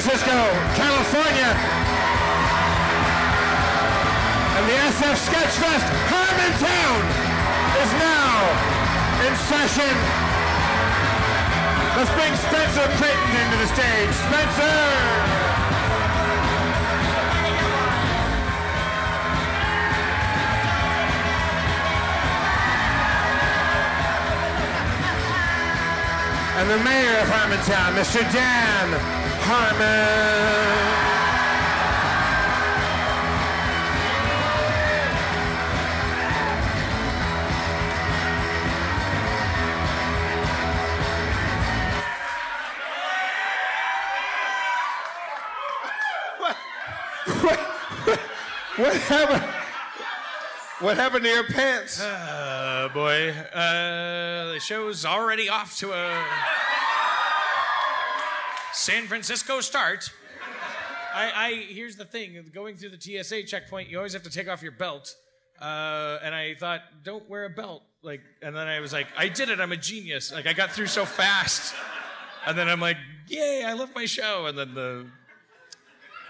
Francisco, California. And the SF Sketchfest Harmontown is now in session. Let's bring Spencer Crittenden into the stage. Spencer! and the mayor of Harmontown, Mr. Dan What happened? What happened to your pants? Uh, boy, uh, the show's already off to a San Francisco start. I, I here's the thing: going through the TSA checkpoint, you always have to take off your belt. Uh, and I thought, don't wear a belt. Like, and then I was like, I did it. I'm a genius. Like, I got through so fast. And then I'm like, yay, I love my show. And then the,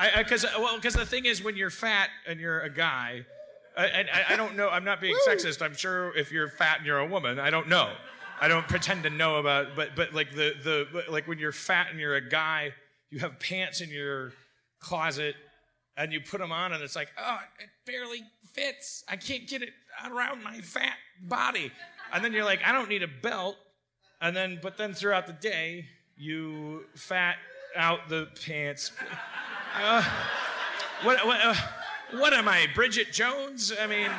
I, because well, because the thing is, when you're fat and you're a guy, I, I, I don't know. I'm not being sexist. I'm sure if you're fat and you're a woman, I don't know. I don't pretend to know about. But but like the the like when you're fat and you're a guy, you have pants in your closet, and you put them on, and it's like, oh, it barely fits. I can't get it around my fat body. And then you're like, I don't need a belt. And then, but then throughout the day, you fat out the pants. Uh, what? What? Uh, what am I, Bridget Jones? I mean,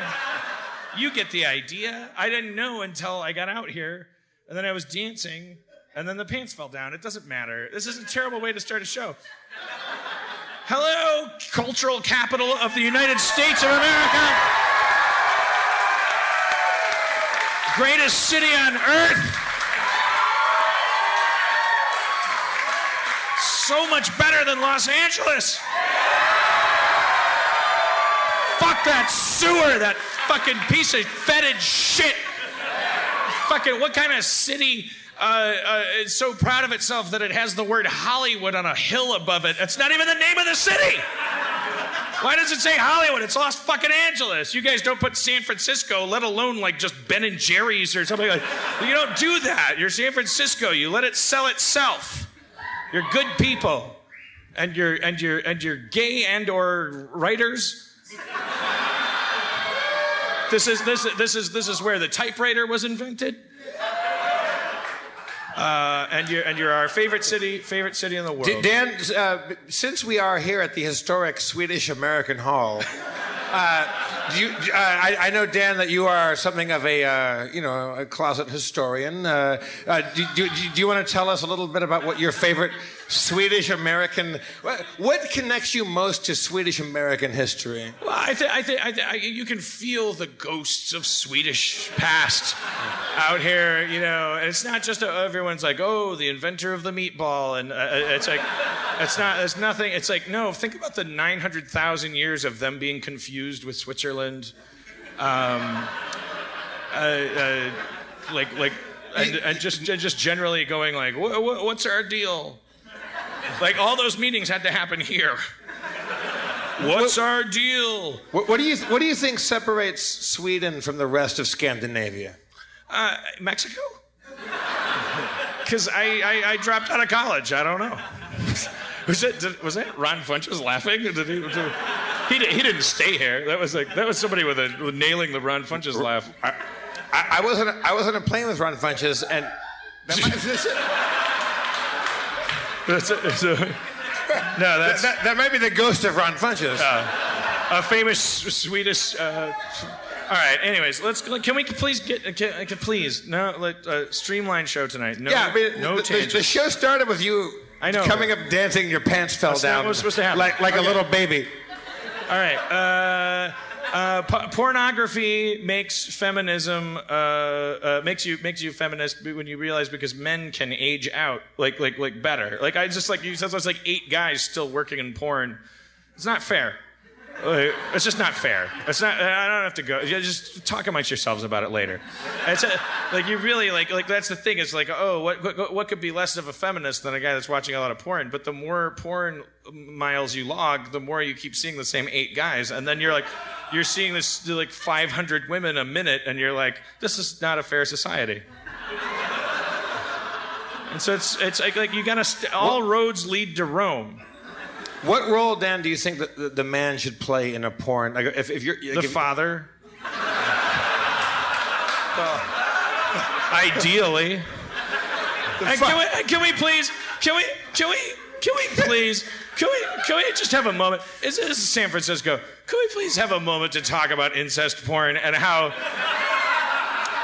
you get the idea. I didn't know until I got out here, and then I was dancing, and then the pants fell down. It doesn't matter. This is a terrible way to start a show. Hello, cultural capital of the United States of America. Greatest city on earth. So much better than Los Angeles. Fuck that sewer, that fucking piece of fetid shit. Fucking, what kind of city uh, uh, is so proud of itself that it has the word Hollywood on a hill above it? It's not even the name of the city. Why does it say Hollywood? It's Los fucking Angeles. You guys don't put San Francisco, let alone like just Ben and Jerry's or something like. You don't do that. You're San Francisco. You let it sell itself. You're good people, and you're and you're and you're gay and or writers. This is this this is this is where the typewriter was invented. Uh, and you're and you're our favorite city, favorite city in the world. Dan, uh, since we are here at the historic Swedish American Hall, uh, do you, uh, I, I, know Dan that you are something of a uh, you know a closet historian. Uh, do, do, do, you want to tell us a little bit about what your favorite Swedish American. What connects you most to Swedish American history? Well, I think I think th- you can feel the ghosts of Swedish past out here. You know, and it's not just a, everyone's like, oh, the inventor of the meatball, and uh, uh it's like, it's not. It's nothing. It's like, no. Think about the nine hundred thousand years of them being confused with Switzerland. Um, uh, uh like like. And, and, just just generally going like, what's our deal? Like all those meetings had to happen here. What's what, our deal? What, what, do you What do you think separates Sweden from the rest of Scandinavia? Uh, Mexico. Because I, I, I, dropped out of college. I don't know. was it did, was that Ron Funches laughing? Did he, did, he, he, didn't stay here. That was like that was somebody with a with nailing the Ron Funches laugh. I, I, I wasn't I was on a plane with Ron Funches and. That might, That's a, a, no, that's that, that, might be the ghost of Ron Funches. Uh, a famous Swedish. Uh, all right. Anyways, let's. Can we please get? Can, can please no let, uh, streamline show tonight. No, yeah, I mean, no the, changes. The show started with you. I know. Coming up dancing, your pants fell That's down. Not what was supposed to happen. Like like okay. a little baby. All right. Uh, uh, pornography makes feminism uh, uh, makes you makes you feminist when you realize because men can age out like like like better. Like I just like you said, there's like eight guys still working in porn. It's not fair. Like, it's just not fair. It's not. I don't have to go. You just talk amongst yourselves about it later. It's a, like you really like like that's the thing. It's like oh, what, what what could be less of a feminist than a guy that's watching a lot of porn? But the more porn miles you log, the more you keep seeing the same eight guys, and then you're like, you're seeing this like 500 women a minute, and you're like, this is not a fair society. And so it's it's like, like you gotta st- all roads lead to Rome. What role, Dan, do you think that the, the man should play in a porn? Like, if, if you're like, The if- father. Ideally. And can, we, can we please? Can we? Can we? Can we please? Can we? Can we just have a moment? This this is San Francisco. Can we please have a moment to talk about incest porn and how?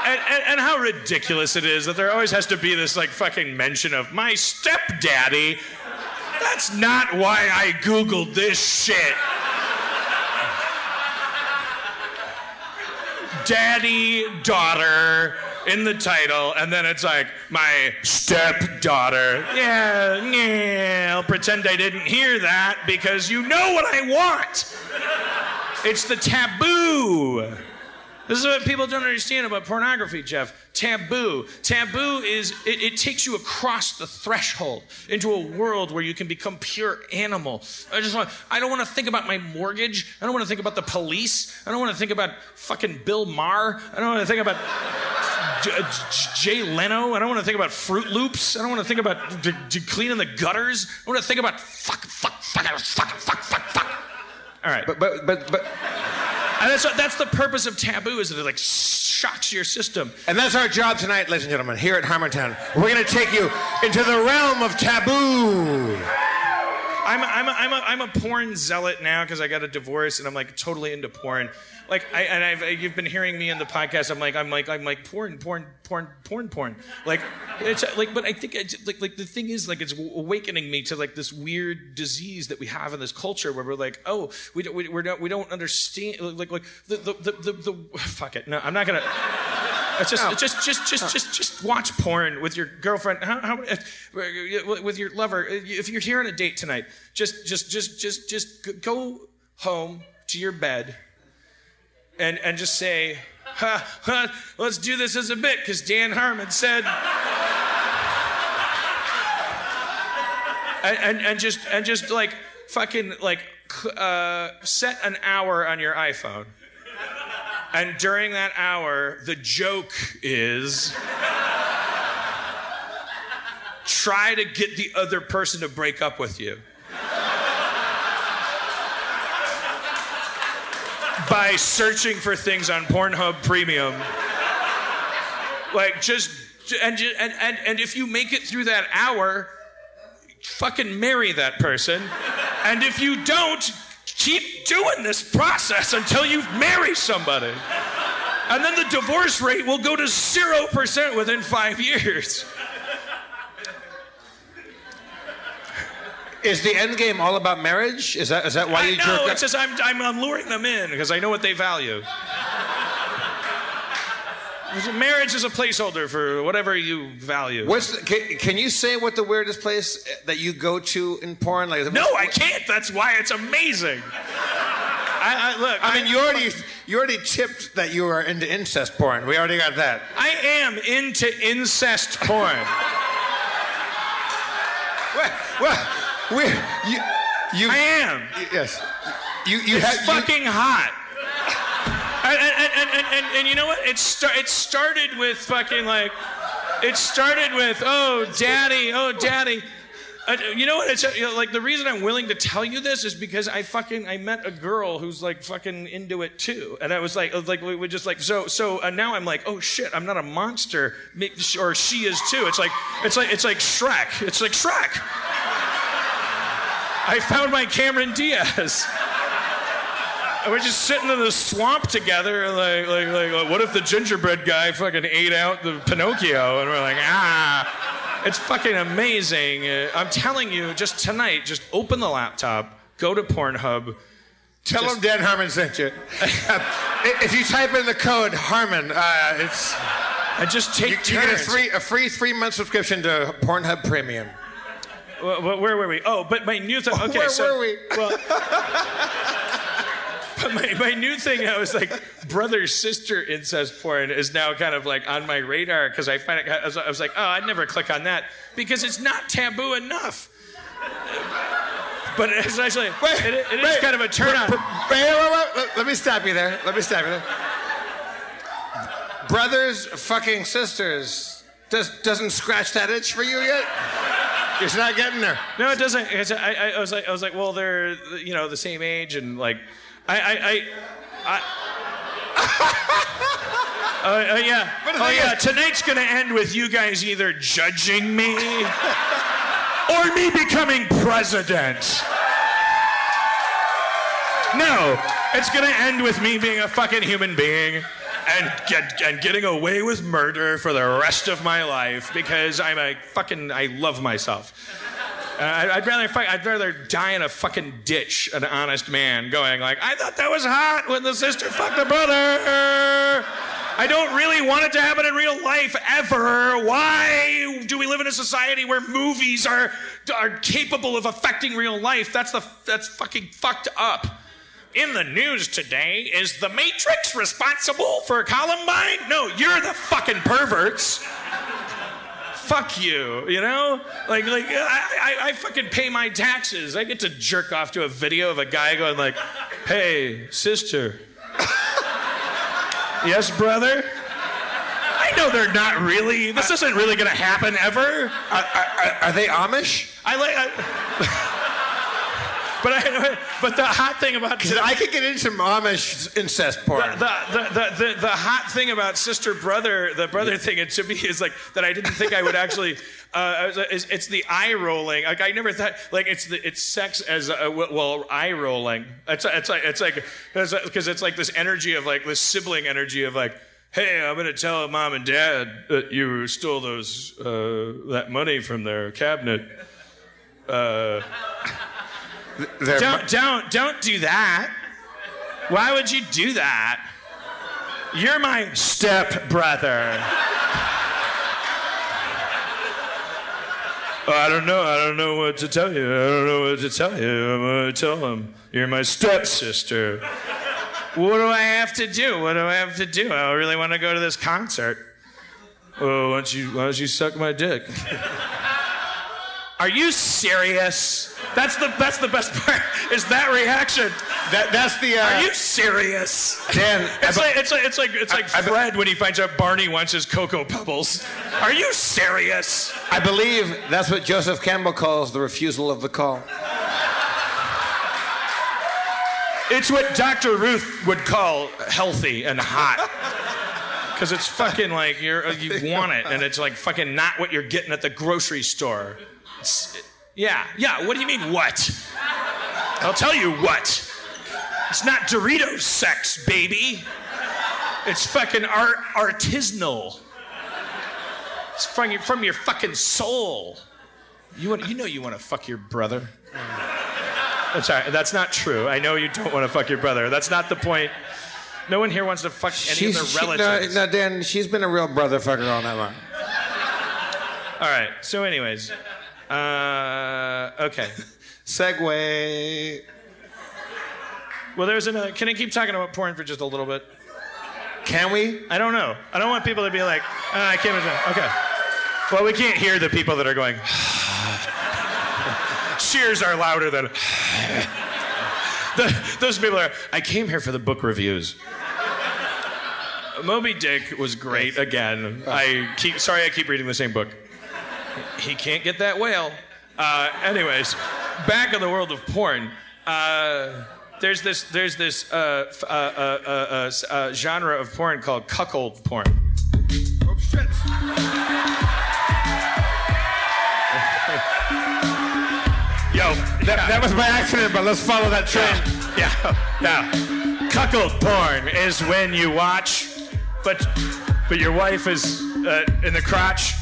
And, and, and how ridiculous it is that there always has to be this like fucking mention of my stepdaddy. That's not why I googled this shit. daddy, daughter in the title, and then it's like my stepdaughter. Yeah, yeah, I'll pretend I didn't hear that because you know what I want. It's the taboo. This is what people don't understand about pornography, Jeff. Taboo. Taboo is, it, it, takes you across the threshold into a world where you can become pure animal. I just want, I don't want to think about my mortgage. I don't want to think about the police. I don't want to think about fucking Bill Maher. I don't want to think about Uh, J- J- Jay Leno. I don't want to think about Fruit Loops. I don't want to think about d- d- cleaning the gutters. I want to think about fuck, fuck, fuck, fuck, fuck, fuck, fuck. All right. But but but but. And that's, that's the purpose of taboo is that it like shocks your system. And that's our job tonight, ladies and gentlemen, here at Harmontown. We're going to take you into the realm of taboo. I'm a, I'm a, I'm a, I'm a porn zealot now because I got a divorce and I'm like totally into porn. Like I and I've you've been hearing me in the podcast. I'm like I'm like I'm like porn porn porn porn porn. Like it's like but I think it's, like like the thing is like it's awakening me to like this weird disease that we have in this culture where we're like oh we don't we, we're not we don't understand like like the the the, the, the fuck it no I'm not gonna. It's just, No. just, just, just, just, just watch porn with your girlfriend. How, how, with your lover. If you're here on a date tonight, just, just, just, just, just go home to your bed, and and just say, ha, ha, "Let's do this as a bit," because Dan Harmon said. and, and and just and just like fucking like uh, set an hour on your iPhone. And during that hour, the joke is try to get the other person to break up with you. By searching for things on Pornhub Premium. Like just and and and, and if you make it through that hour, fucking marry that person. And if you don't, keep doing this process until you marry somebody. And then the divorce rate will go to 0% within five years. Is the end game all about marriage? Is that is that why I you know, jerk it's just I'm, I'm, I'm luring them in because I know what they value. Marriage is a placeholder for whatever you value. What's the, can, can you say what the weirdest place that you go to in porn? Like, No, I can't. That's why it's amazing. I, I look. I mean, you already you already tipped that you are into incest porn. We already got that. I am into incest porn. Well, well we you you I am. yes. You you It's have you- fucking hot. And, and, and, and, you know what? It, it started with fucking like, it started with, oh, daddy, oh, daddy. Uh, you know what? It's uh, you know, like the reason I'm willing to tell you this is because I fucking I met a girl who's like fucking into it too, and I was like, was like we would just like so so, and now I'm like, oh shit, I'm not a monster, or she is too. It's like it's like it's like Shrek. It's like Shrek. I found my Cameron Diaz. We're just sitting in the swamp together, like, like, like, like, what if the gingerbread guy fucking ate out the Pinocchio? And we're like, ah, it's fucking amazing. Uh, I'm telling you, just tonight, just open the laptop, go to Pornhub. Tell Just- them Dan Harmon sent you. Uh, if you type in the code Harmon, uh, it's And just take you, you get a turns. free a free three month subscription to Pornhub Premium. Wh- Where were we? Oh, but my new thing. Okay, Where so were we? well, my, my new thing now is like brother sister incest porn is now kind of like on my radar because I find it. I was, I was like, oh, I'd never click on that because it's not taboo enough. But it's actually Wait, it, it is wait, kind of a turn on. Wait, wait, wait, wait, let- me stop you there. Let me stop you there. Brothers fucking sisters. Does, doesn't scratch that itch for you yet? You're not getting there. No, it doesn't. It's, I, I, I was like, I was like, well, they're you know the same age and like, I, I, I. I Uh, uh, yeah. Oh yeah. is- Tonight's gonna end with you guys either judging me or me becoming president. No, it's gonna end with me being a fucking human being and get and getting away with murder for the rest of my life because I'm a fucking I love myself. Uh, I'd rather fuck, I'd rather die in a fucking ditch, an honest man, going like, I thought that was hot when the sister fucked the brother. I don't really want it to happen in real life ever. Why do we live in a society where movies are are capable of affecting real life? That's the that's fucking fucked up. In the news today, is the Matrix responsible for Columbine? No, you're the fucking perverts fuck you, you know? Like, like I, I, I fucking pay my taxes. I get to jerk off to a video of a guy going like, "Hey, sister." yes, brother. I know they're not really. This isn't really gonna happen ever. Are, are, are they Amish? I like. I, but I, but the hot thing about Because I could get into some Amish incest porn. the, the, the, the, the hot thing about sister brother the brother thing it to me is like that i didn't think i would actually uh, it's, it's the eye rolling. Like i never thought like it's the it's sex as uh, well- well eye rolling. It's, it's like it's like because it's like this energy of like this sibling energy of like hey i'm gonna tell mom and dad that you stole those uh, that money from their cabinet They're- don't don't don't do that. Why would you do that? You're my step brother. I don't know. I don't know what to tell you. I don't know what to tell you. I'm gonna tell him you're my stepsister. What do I have to do? What do I have to do? I really want to go to this concert. Oh, why don't you why don't you suck my dick? Are you serious? That's the that's the best part. Is that reaction? that, that's the. Uh, Are you serious? Dan, It's I- like it's like it's like it's like I- I- Fred when he finds out Barney wants his cocoa pebbles. Are you serious? I believe that's what Joseph Campbell calls the refusal of the call. It's what Dr. Ruth would call healthy and hot. Cause it's fucking like you're you want it, and it's like fucking not what you're getting at the grocery store. Yeah, yeah. What do you mean what? I'll tell you what. It's not Doritos sex, baby. It's fucking art artisanal. It's from your from your fucking soul. You want you know you want to fuck your brother. I'm sorry, that's not true. I know you don't want to fuck your brother. That's not the point. No one here wants to fuck any of She's, their she, relatives. no, no, Dan, she's been a real brother fucker all night long. All right. So, anyways, uh, okay. segue. Well, there's another. Can I keep talking about porn for just a little bit? Can we? I don't know. I don't want people to be like, uh, I can't. imagine." Okay. Well, we can't hear the people that are going. Cheers are louder than. the, those people are. I came here for the book reviews. Moby Dick was great again. I keep sorry I keep reading the same book. He can't get that whale. Uh, anyways, back in the world of porn. Uh, there's this there's this uh, uh, uh, uh, uh, uh, genre of porn called cuckold porn. Oh, shit. Yo, That, that was by accident, but let's follow that train. Yeah, yeah. Cuckold porn is when you watch, but but your wife is uh, in the crotch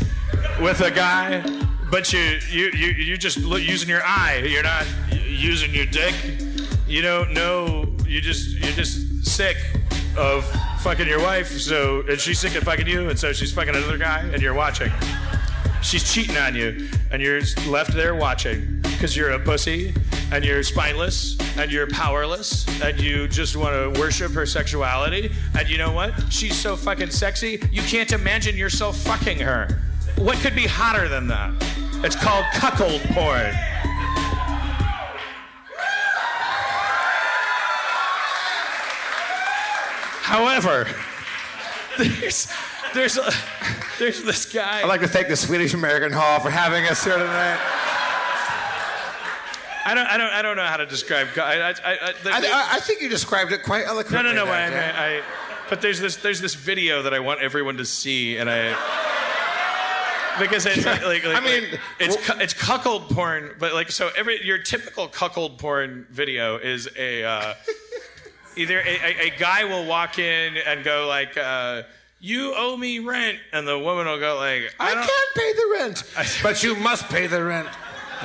with a guy, but you you you you just using your eye. You're not using your dick. You don't know. You just you're just sick of fucking your wife. So and she's sick of fucking you, and so she's fucking another guy, and you're watching. She's cheating on you, and you're left there watching. because you're a pussy and you're spineless and you're powerless and you just want to worship her sexuality. And you know what? She's so fucking sexy, you can't imagine yourself fucking her. What could be hotter than that? It's called cuckold porn. However, there's there's a, there's this guy. I'd like to thank the Swedish American Hall for having us here tonight. I don't I don't I don't know how to describe. I I, I, I, I, I think you described it quite eloquently. no no no. I, there, I, I, but there's this there's this video that I want everyone to see, and I because it's like, like, I mean, it's cu- it's cuckold porn, but like so every your typical cuckold porn video is a uh, either a, a, a guy will walk in and go like. Uh, you owe me rent, and the woman will go like, I, I, can't pay the rent, but you must pay the rent.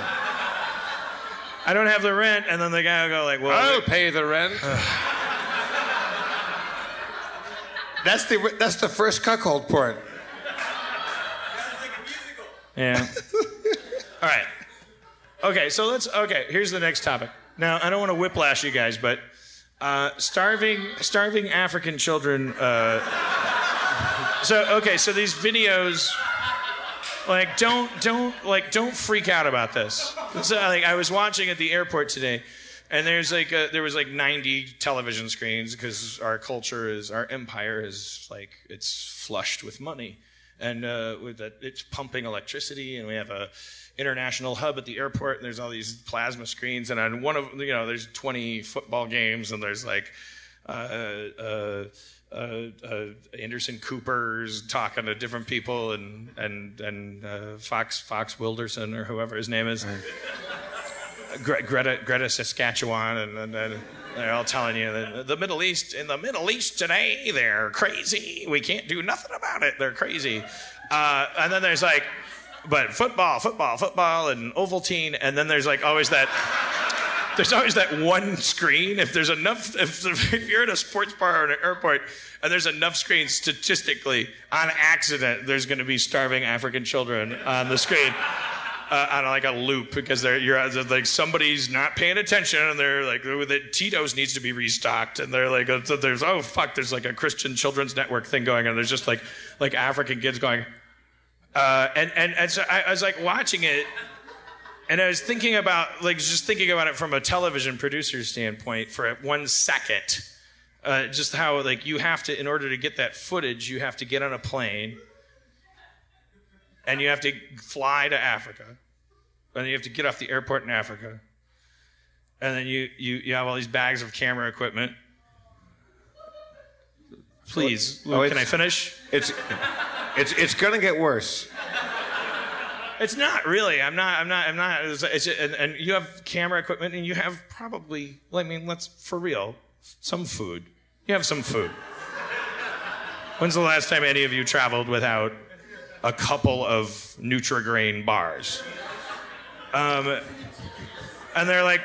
I don't have the rent, and then the guy will go like, well, I'll pay the rent. that's the that's the first cuckold porn. Yeah. All right. Okay, so let's. Okay, here's the next topic. Now, I don't want to whiplash you guys, but uh, starving, starving African children. Uh, so okay, so these videos, like, don't, don't, like, don't freak out about this. So, like, I was watching at the airport today, and there's like, a, there was like 90 television screens because our culture is, our empire is like, it's flushed with money and uh, with that it's pumping electricity, and we have a international hub at the airport, and there's all these plasma screens, and on one of you know there's 20 football games, and there's like. Uh, uh, uh, uh, Anderson Cooper's talking to different people, and and and uh, Fox Fox Wilderson or whoever his name is, Gre- Greta Greta Saskatchewan, and, and, and they're all telling you that the Middle East in the Middle East today they're crazy. We can't do nothing about it. They're crazy. Uh, and then there's like, but football, football, football, and Ovaltine, and then there's like always that. There's always that one screen. If there's enough, if, if you're at a sports bar or an airport, and there's enough screens, statistically, on accident, there's going to be starving African children on the screen uh, on like a loop because they're you're like somebody's not paying attention and they're like the Tito's needs to be restocked. And they're like uh, there's oh fuck there's like a Christian Children's Network thing going on. There's just like like African kids going uh, and and and so I, I was like watching it and I was thinking about like just thinking about it from a television producer standpoint for one second uh, just how like you have to in order to get that footage you have to get on a plane and you have to fly to Africa, and you have to get off the airport in Africa, and then you you, you have all these bags of camera equipment. Please, Oh, can I finish? It's it's it's gonna get worse. It's not really. I'm not. I'm not. I'm not. It's, it's, and, and you have camera equipment, and you have probably. I mean, let's for real. Some food. You have some food. When's the last time any of you traveled without a couple of Nutrigrain bars? Um, and they're like,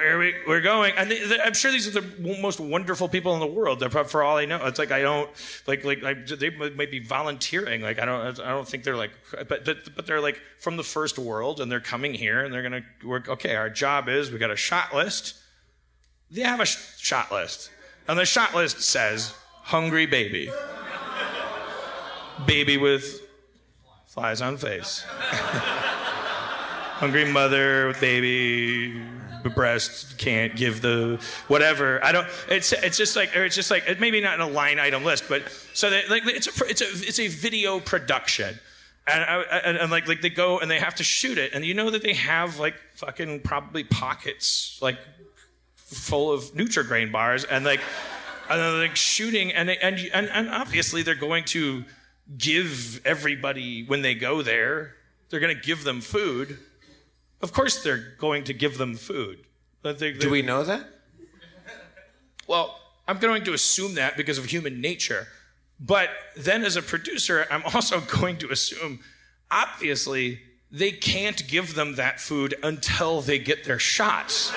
where we, we're going. And they, I'm sure these are the most wonderful people in the world. For all I know. It's like I don't like like I, they might be volunteering. Like I don't I don't think they're like but but but they're like from the first world and they're coming here and they're gonna work. Okay, our job is we got a shot list. They have a sh- shot list, and the shot list says hungry baby, baby with flies on face. hungry mother, baby, breast can't give the whatever. I don't. It's it's just like or it's just like maybe not in a line item list, but so like it's a it's a it's a video production. And, I, and, and like like they go and they have to shoot it, and you know that they have like fucking probably pockets like full of Nutrigrain bars, and like and they're like shooting, and they, and and and obviously they're going to give everybody when they go there, they're going to give them food. Of course, they're going to give them food. But they, Do we know that? well, I'm going to assume that because of human nature. But then, as a producer, I'm also going to assume, obviously, they can't give them that food until they get their shots.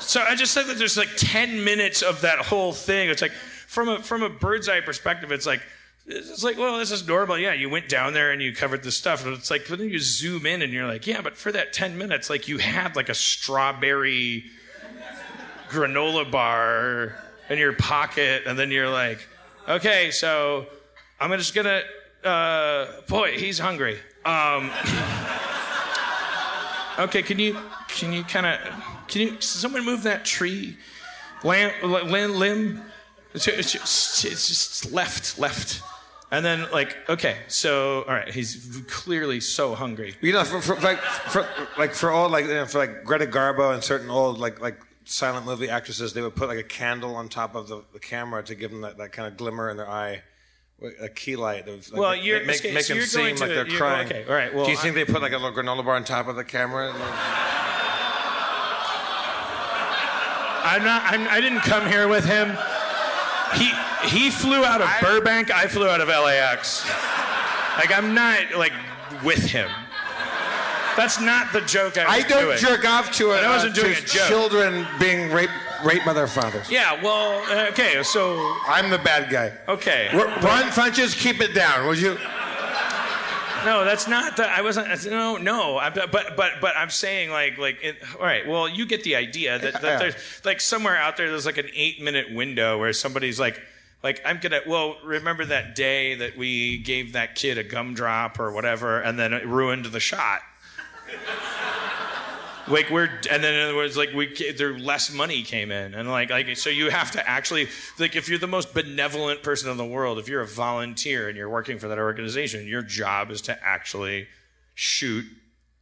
So I just said that there's like 10 minutes of that whole thing. It's like from a from a bird's eye perspective, it's like it's like, well, this is normal. Yeah, you went down there and you covered the stuff. And it's like, but then you zoom in and you're like, yeah, but for that 10 minutes, like you had like a strawberry granola bar in your pocket. And then you're like, okay, so I'm just gonna, uh, boy, he's hungry. Um, okay, can you, can you kind of, can you, someone move that tree limb, limb? It's just, it's just left, left. And then, like, okay, so all right, he's clearly so hungry. You know, for, for like for like for old like you know, for like Greta Garbo and certain old like like silent movie actresses, they would put like a candle on top of the, the camera to give them that, that kind of glimmer in their eye, a key light. That was, like, Well, you're- make, okay, make so them you're seem to like the- they're crying. okay, all right, well, Do you think I- they put like a little granola bar on top of the camera? I'm not. I'm, I didn't come here with him. He he flew out of Burbank. I flew out of LAX. Like I'm not like with him. That's not the joke I was I don't doing. jerk off to it. I wasn't doing a joke. Children being raped, by their fathers. Yeah. Well. uh, Okay. So. I'm the bad guy. Okay. R- Ron Funches, keep it down, would you? No, that's not the. I wasn't. No, no. I, but but but I'm saying like like. It, all right. Well, you get the idea that, that Yeah. there's like somewhere out there there's like an eight minute window where somebody's like. Like I'm gonna well remember that day that we gave that kid a gumdrop or whatever and then it ruined the shot. like we're and then in other words like we there less money came in and like like so you have to actually like if you're the most benevolent person in the world if you're a volunteer and you're working for that organization your job is to actually shoot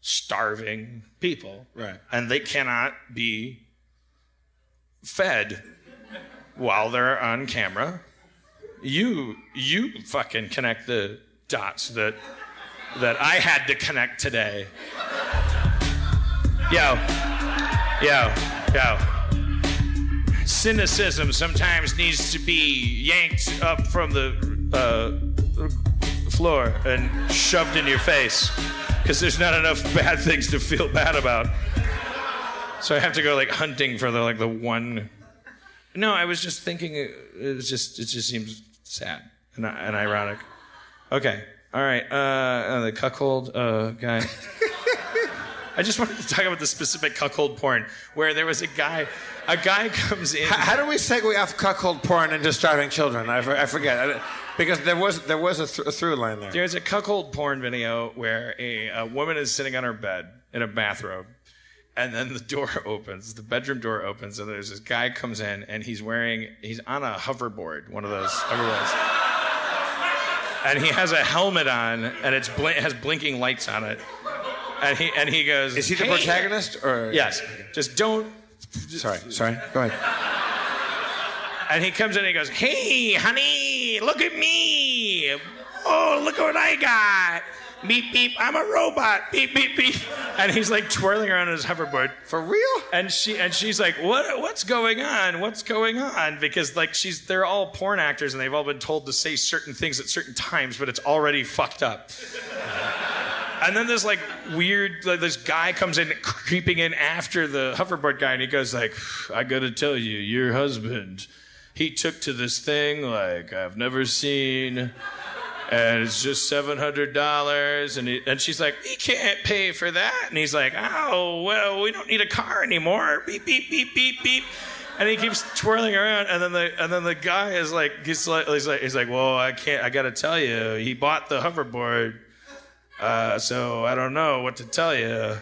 starving people Right. and they cannot be fed while they're on camera you you fucking connect the dots that that I had to connect today Yo, yo, yo. Cynicism sometimes needs to be yanked up from the uh, floor and shoved in your face because there's not enough bad things to feel bad about. So I have to go like hunting for the like the one. No, I was just thinking it, it just it just seems sad and, and ironic. Okay, all right. Uh, uh, the cuckold uh, guy. I just wanted to talk about the specific cuckold porn where there was a guy, a guy comes in. How, how do we segue off cuckold porn into starving children? I, I forget. I, because there was there was a, th- a through line there. There's a cuckold porn video where a, a woman is sitting on her bed in a bathrobe, and then the door opens, the bedroom door opens, and there's this guy comes in, and he's wearing, he's on a hoverboard, one of those hoverboards, and he has a helmet on, and it's bl- has blinking lights on it, and he and he goes, Is he the "Hey." protagonist or? Yes, just don't. Sorry, sorry. Go ahead. And he comes in and he goes, Hey, honey, look at me. Oh, look what I got. Beep, beep, I'm a robot. Beep, beep, beep. And he's like twirling around on his hoverboard. For real? And she and she's like, What what's going on? What's going on? Because like she's they're all porn actors and they've all been told to say certain things at certain times, but it's already fucked up. And then this like weird, like this guy comes in, creeping in after the hoverboard guy, and he goes like, "I gotta tell you, your husband, he took to this thing like I've never seen, and it's just seven hundred dollars." And he, and she's like, "He can't pay for that," and he's like, "Oh well, we don't need a car anymore." Beep beep beep beep beep. And he keeps twirling around, and then the and then the guy is like, he's like, he's like, he's like, well, I can't, I gotta tell you, he bought the hoverboard, uh, so I don't know what to tell you.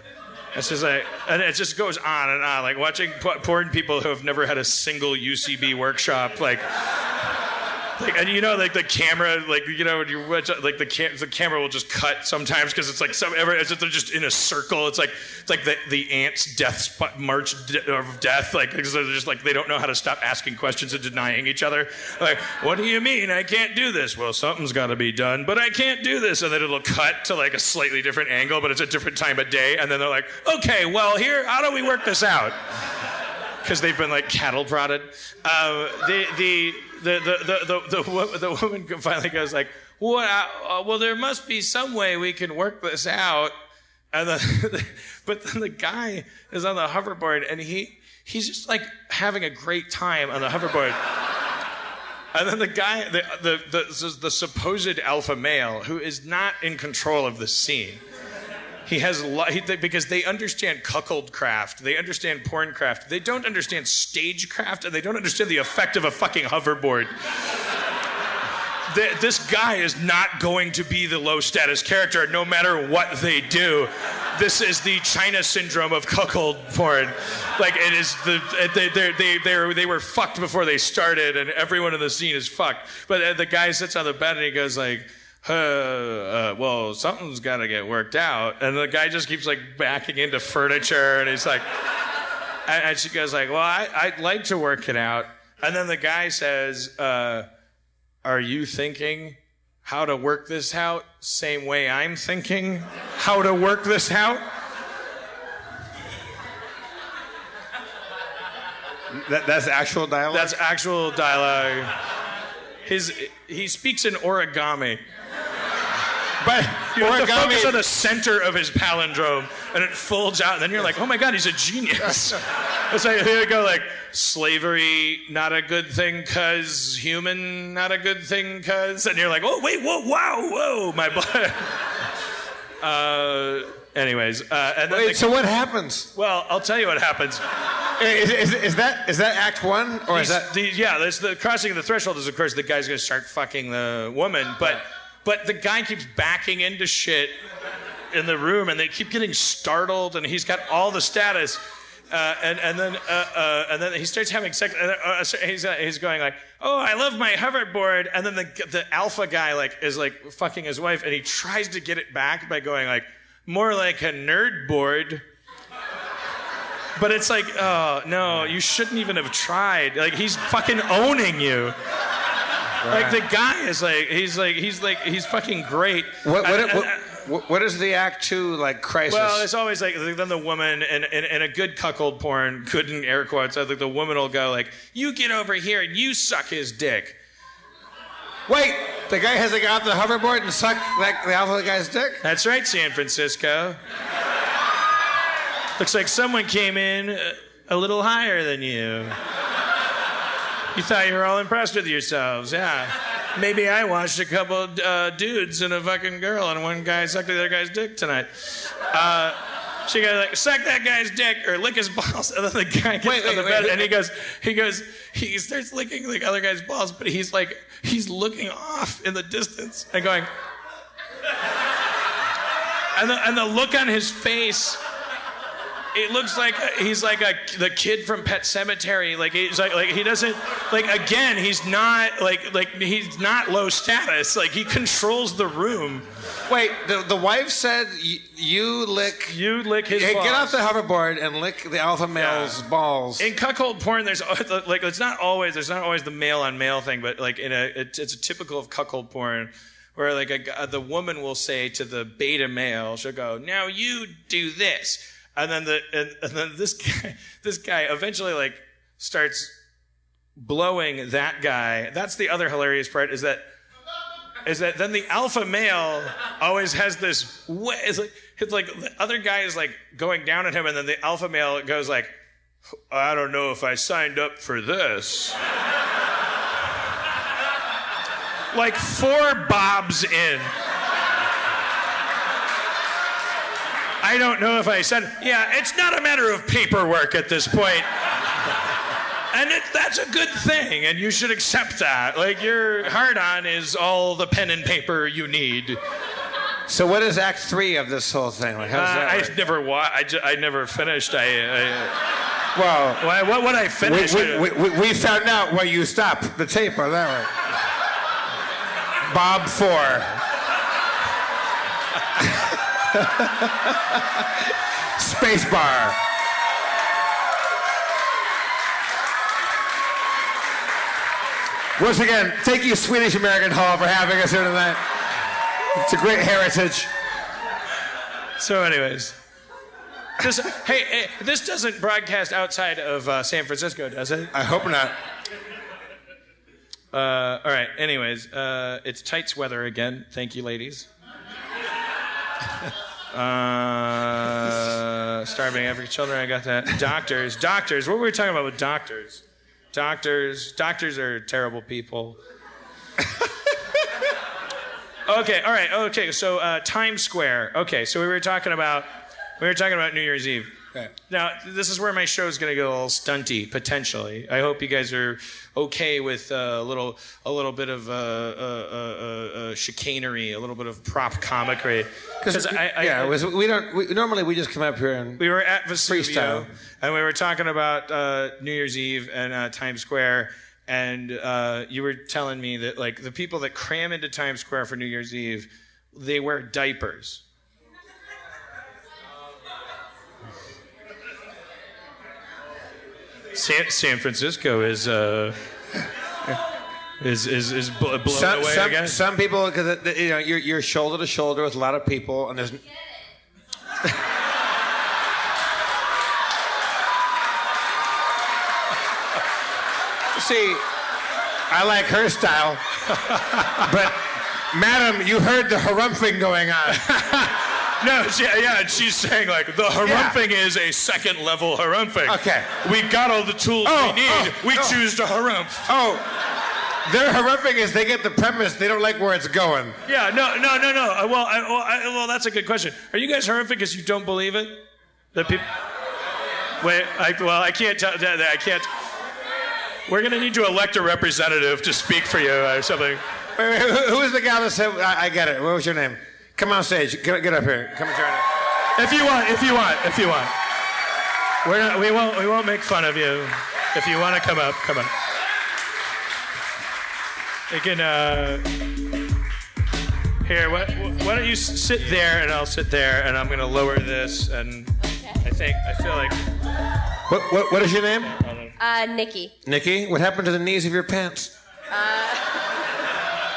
It's just like, and it just goes on and on, like watching porn people who have never had a single UCB workshop, like, like, and you know, like the camera, like you know, when you watch, like the cam- the camera will just cut sometimes because it's like some, ever, it's just, they're just in a circle. It's like, it's like the the ants' death march of death, like because they're just like they don't know how to stop asking questions and denying each other. Like, what do you mean I can't do this? Well, something's got to be done, but I can't do this, and then it'll cut to like a slightly different angle, but it's a different time of day, and then they're like, okay, well here, how do we work this out? because they've been like cattle prodded. Um, the, the, the, the, the, the, the, woman finally goes like, "What? Uh, well, there must be some way we can work this out." And the, but then the guy is on the hoverboard and he he's just like having a great time on the hoverboard. And then the guy, the, the, the, the supposed alpha male, who is not in control of the scene, he has he, because they understand cuckold craft, they understand porn craft, they don't understand stagecraft, and they don't understand the effect of a fucking hoverboard. the, this guy is not going to be the low status character no matter what they do. This is the China syndrome of cuckold porn. Like it is the they they they they, they were fucked before they started, and everyone in the scene is fucked. But uh, the guy sits on the bed and he goes like uh, uh, well, something's got to get worked out. And the guy just keeps like backing into furniture, and he's like, and, and she goes like, well, I, would like to work it out. And then the guy says, uh, are you thinking how to work this out same way I'm thinking how to work this out? That, that's actual dialogue? That's actual dialogue. His, he speaks in origami. But you origami. have to focus on the center of his palindrome, and it folds out, and then you're like, oh my god, he's a genius. it's like here we go, like slavery, not a good thing, cause human, not a good thing, cause, and you're like, oh wait, whoa, wow, whoa, my butt. uh, anyways, uh, and wait, the, so what happens? Well, I'll tell you what happens. Is, is, is, that is that Act One or is that? The, yeah, the crossing of the threshold is of course the guy's going to start fucking the woman, but. But the guy keeps backing into shit in the room, and they keep getting startled, and he's got all the status. Uh, and, and then uh, uh, and then he starts having sex. And, uh, he's uh, he's going like, "Oh, I love my hoverboard." And then the the alpha guy like is like fucking his wife, and he tries to get it back by going like, "More like a nerd board." But it's like, oh no, you shouldn't even have tried. Like he's fucking owning you. Like the guy is like he's like he's like he's fucking great. What what, I, what, what is the act two like crisis? Well, it's always like then the woman and in, in, in, a good cuckold porn, good in air quotes, uh, I think the woman will go like, "You get over here and you suck his dick." Wait, the guy has to get off the hoverboard and suck like the alpha guy's dick? That's right, San Francisco. Looks like someone came in uh, a little higher than you. You thought you were all impressed with yourselves, yeah. Maybe I watched a couple uh, dudes and a fucking girl, and one guy sucked the other guy's dick tonight. Uh, she goes like, suck that guy's dick or lick his balls, and then the guy gets wait, on the wait, bed wait, and he goes, he goes, he starts licking the other guy's balls, but he's like, he's looking off in the distance and going, and the, and the look on his face it looks like he's like a, the kid from Pet Sematary. Like he's like like he doesn't like again. He's not like like he's not low status. Like he controls the room. Wait, the, the wife said you lick you lick his. Hey, balls. get off the hoverboard and lick the alpha male's yeah. balls. In cuckold porn, there's like it's not always there's not always the male on male thing, but like in a it's, it's a typical of cuckold porn where like a, the woman will say to the beta male, she'll go, "Now you do this." And then the and, and then this guy this guy eventually like starts blowing that guy. That's the other hilarious part is that is that then the alpha male always has this way. It's like, it's like the other guy is like going down at him, and then the alpha male goes like, "I don't know if I signed up for this." like four bobs in. I don't know if I said, yeah, it's not a matter of paperwork at this point. and it, that's a good thing, and you should accept that. Like, your hard on is all the pen and paper you need. So, what is Act Three of this whole thing? Like, how's uh, that I never wa- I, ju- I never finished. I, I well, what would I finish? We, we, we, we, found out where you stopped the tape on that one. Bob Four. Spacebar. Once again, thank you, Swedish American Hall, for having us here tonight. It's a great heritage. So, anyways, this, hey, hey, this doesn't broadcast outside of uh, San Francisco, does it? I hope not. Uh, all right. Anyways, uh, it's tights weather again. Thank you, ladies. Uh, starving African children. I got that. Doctors. Doctors. What were we talking about with doctors? doctors. Doctors are terrible people. okay, all right. Okay, so uh, Times Square. Okay, so we were talking about we were talking about New Year's Eve. Okay. Now, this is where my show is going to get a little stunty potentially. I hope you guys are okay with uh, a little, a little bit of uh, uh, uh, uh, chicanery, a little bit of prop comicry. Because I, I, yeah, I- we don't. We, normally, we just come up here and we were at Vesuvio, Freestyle. and we were talking about uh, New Year's Eve and uh, Times Square, and uh, you were telling me that like the people that cram into Times Square for New Year's Eve, they wear diapers. San, San Francisco is uh, is is is bl- blown some, away some, again. some people because you know you're, you're shoulder to shoulder with a lot of people, and there's. See, I like her style, but madam, you heard the harumphing going on. No, she, yeah, and she's saying like the harumphing is a second level harumphing. Okay. We got all the tools Oh, we need. oh, we oh. choose to harumph. Oh, their harumphing is they get the premise, they don't like where it's going. Yeah, no, no, no, no. Uh, Well, I, well, I, well, that's a good question. Are you guys harumphing because you don't believe it? That people. Wait, I, well, I can't tell. that- that I can't. We're gonna need to elect a representative to speak for you or something. Wait, wait, who, who was the guy that said, I, I get it. What was your name? Come on stage. Get, get up here. Come join us. If you want, if you want, if you want. We're not, we won't, we won't make fun of you. If you want to come up, come on. You can, uh, here, why, why don't you sit there and I'll sit there and I'm going to lower this and I think, I feel like, What, what, what is your name? Uh, Nikki. Nikki, what happened to the knees of your pants? oh,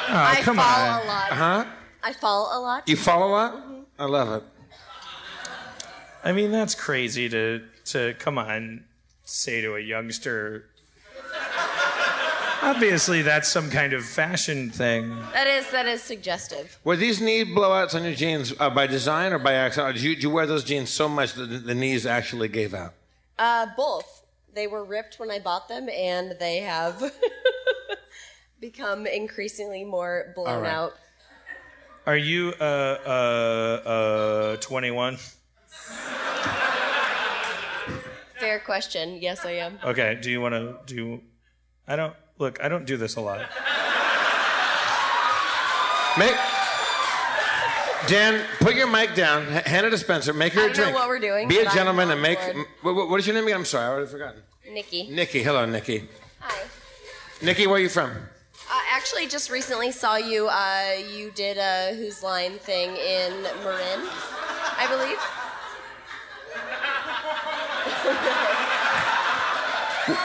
I come fall on. a lot. Huh? I fall a lot. You fall a lot? I love it. I mean, that's crazy to, to come on, say to a youngster. Obviously, that's some kind of fashion thing. That is that is suggestive. Were these knee blowouts on your jeans uh, by design or by accident? Or did you, did you wear those jeans so much that the, the knees actually gave out? Uh, both. They were ripped when I bought them, and they have become increasingly more blown All right. out. Are you uh uh uh 21? Fair question. Yes, I am. Okay. Do you want to do? I don't look. I don't do this a lot. Make, Dan, put your mic down. H- hand it to Spencer. Make her I a don't know what we're doing, Be a but I'm gentleman on and make. board. m- What, what is your name again? I'm sorry, I already forgotten. Nikki. Nikki. Hello, Nikki. Hi. Nikki, where are you from? Uh, actually, just recently saw you. Uh, you did a Whose Line thing in Marin, I believe.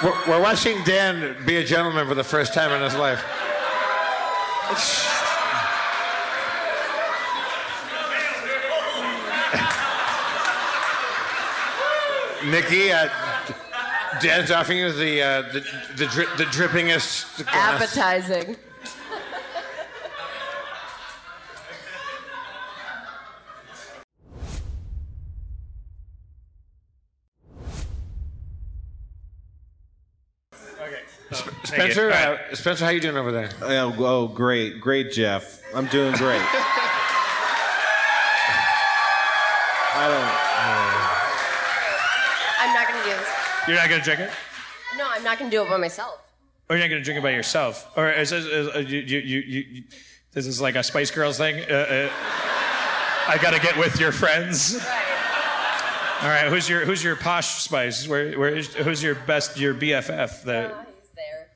We're, we're watching Dan be a gentleman for the first time in his life. Nikki, uh, Dan's offering you the uh, the the, dri- the drippingest glass. Appetizing. Okay. Spencer, uh, Spencer, how you doing over there? Oh, oh, great, great, Jeff. I'm doing great. I I'm You're not gonna drink it, No, I'm not gonna do it by myself. or you're not gonna drink it by yourself, or is this is, uh, you, you, you, you, you- this is like a Spice Girls thing? Uh, uh, I gotta get with your friends. All right. Who's your Who's your posh Spice? Where Where is Who's your best your BFF? The Oh, he's there.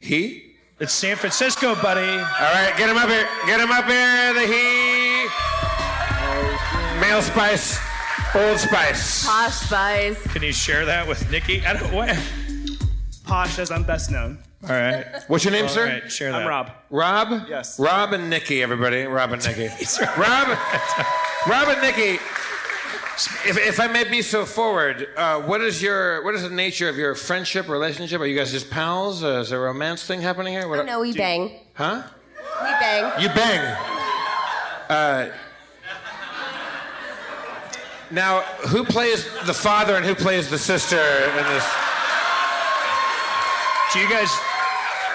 He? it's San Francisco, buddy. All right, get him up here. Get him up here. The he. Male Spice, Old Spice. Posh Spice. Can you share that with Nikki? I don't. What? Posh as I'm best known. All right. What's your name, All sir? right. Share that. I'm Rob. Rob? Yes. Rob and Nikki, everybody. Rob and Nikki. Rob, Rob and Nikki. If, if I may be so forward, uh, what is your what is the nature of your friendship relationship? Are you guys just pals? Uh, is there a romance thing happening here? What, Oh, no, we bang. Huh? We bang. You bang. Uh, now, who plays the father and who plays the sister in this? Do you guys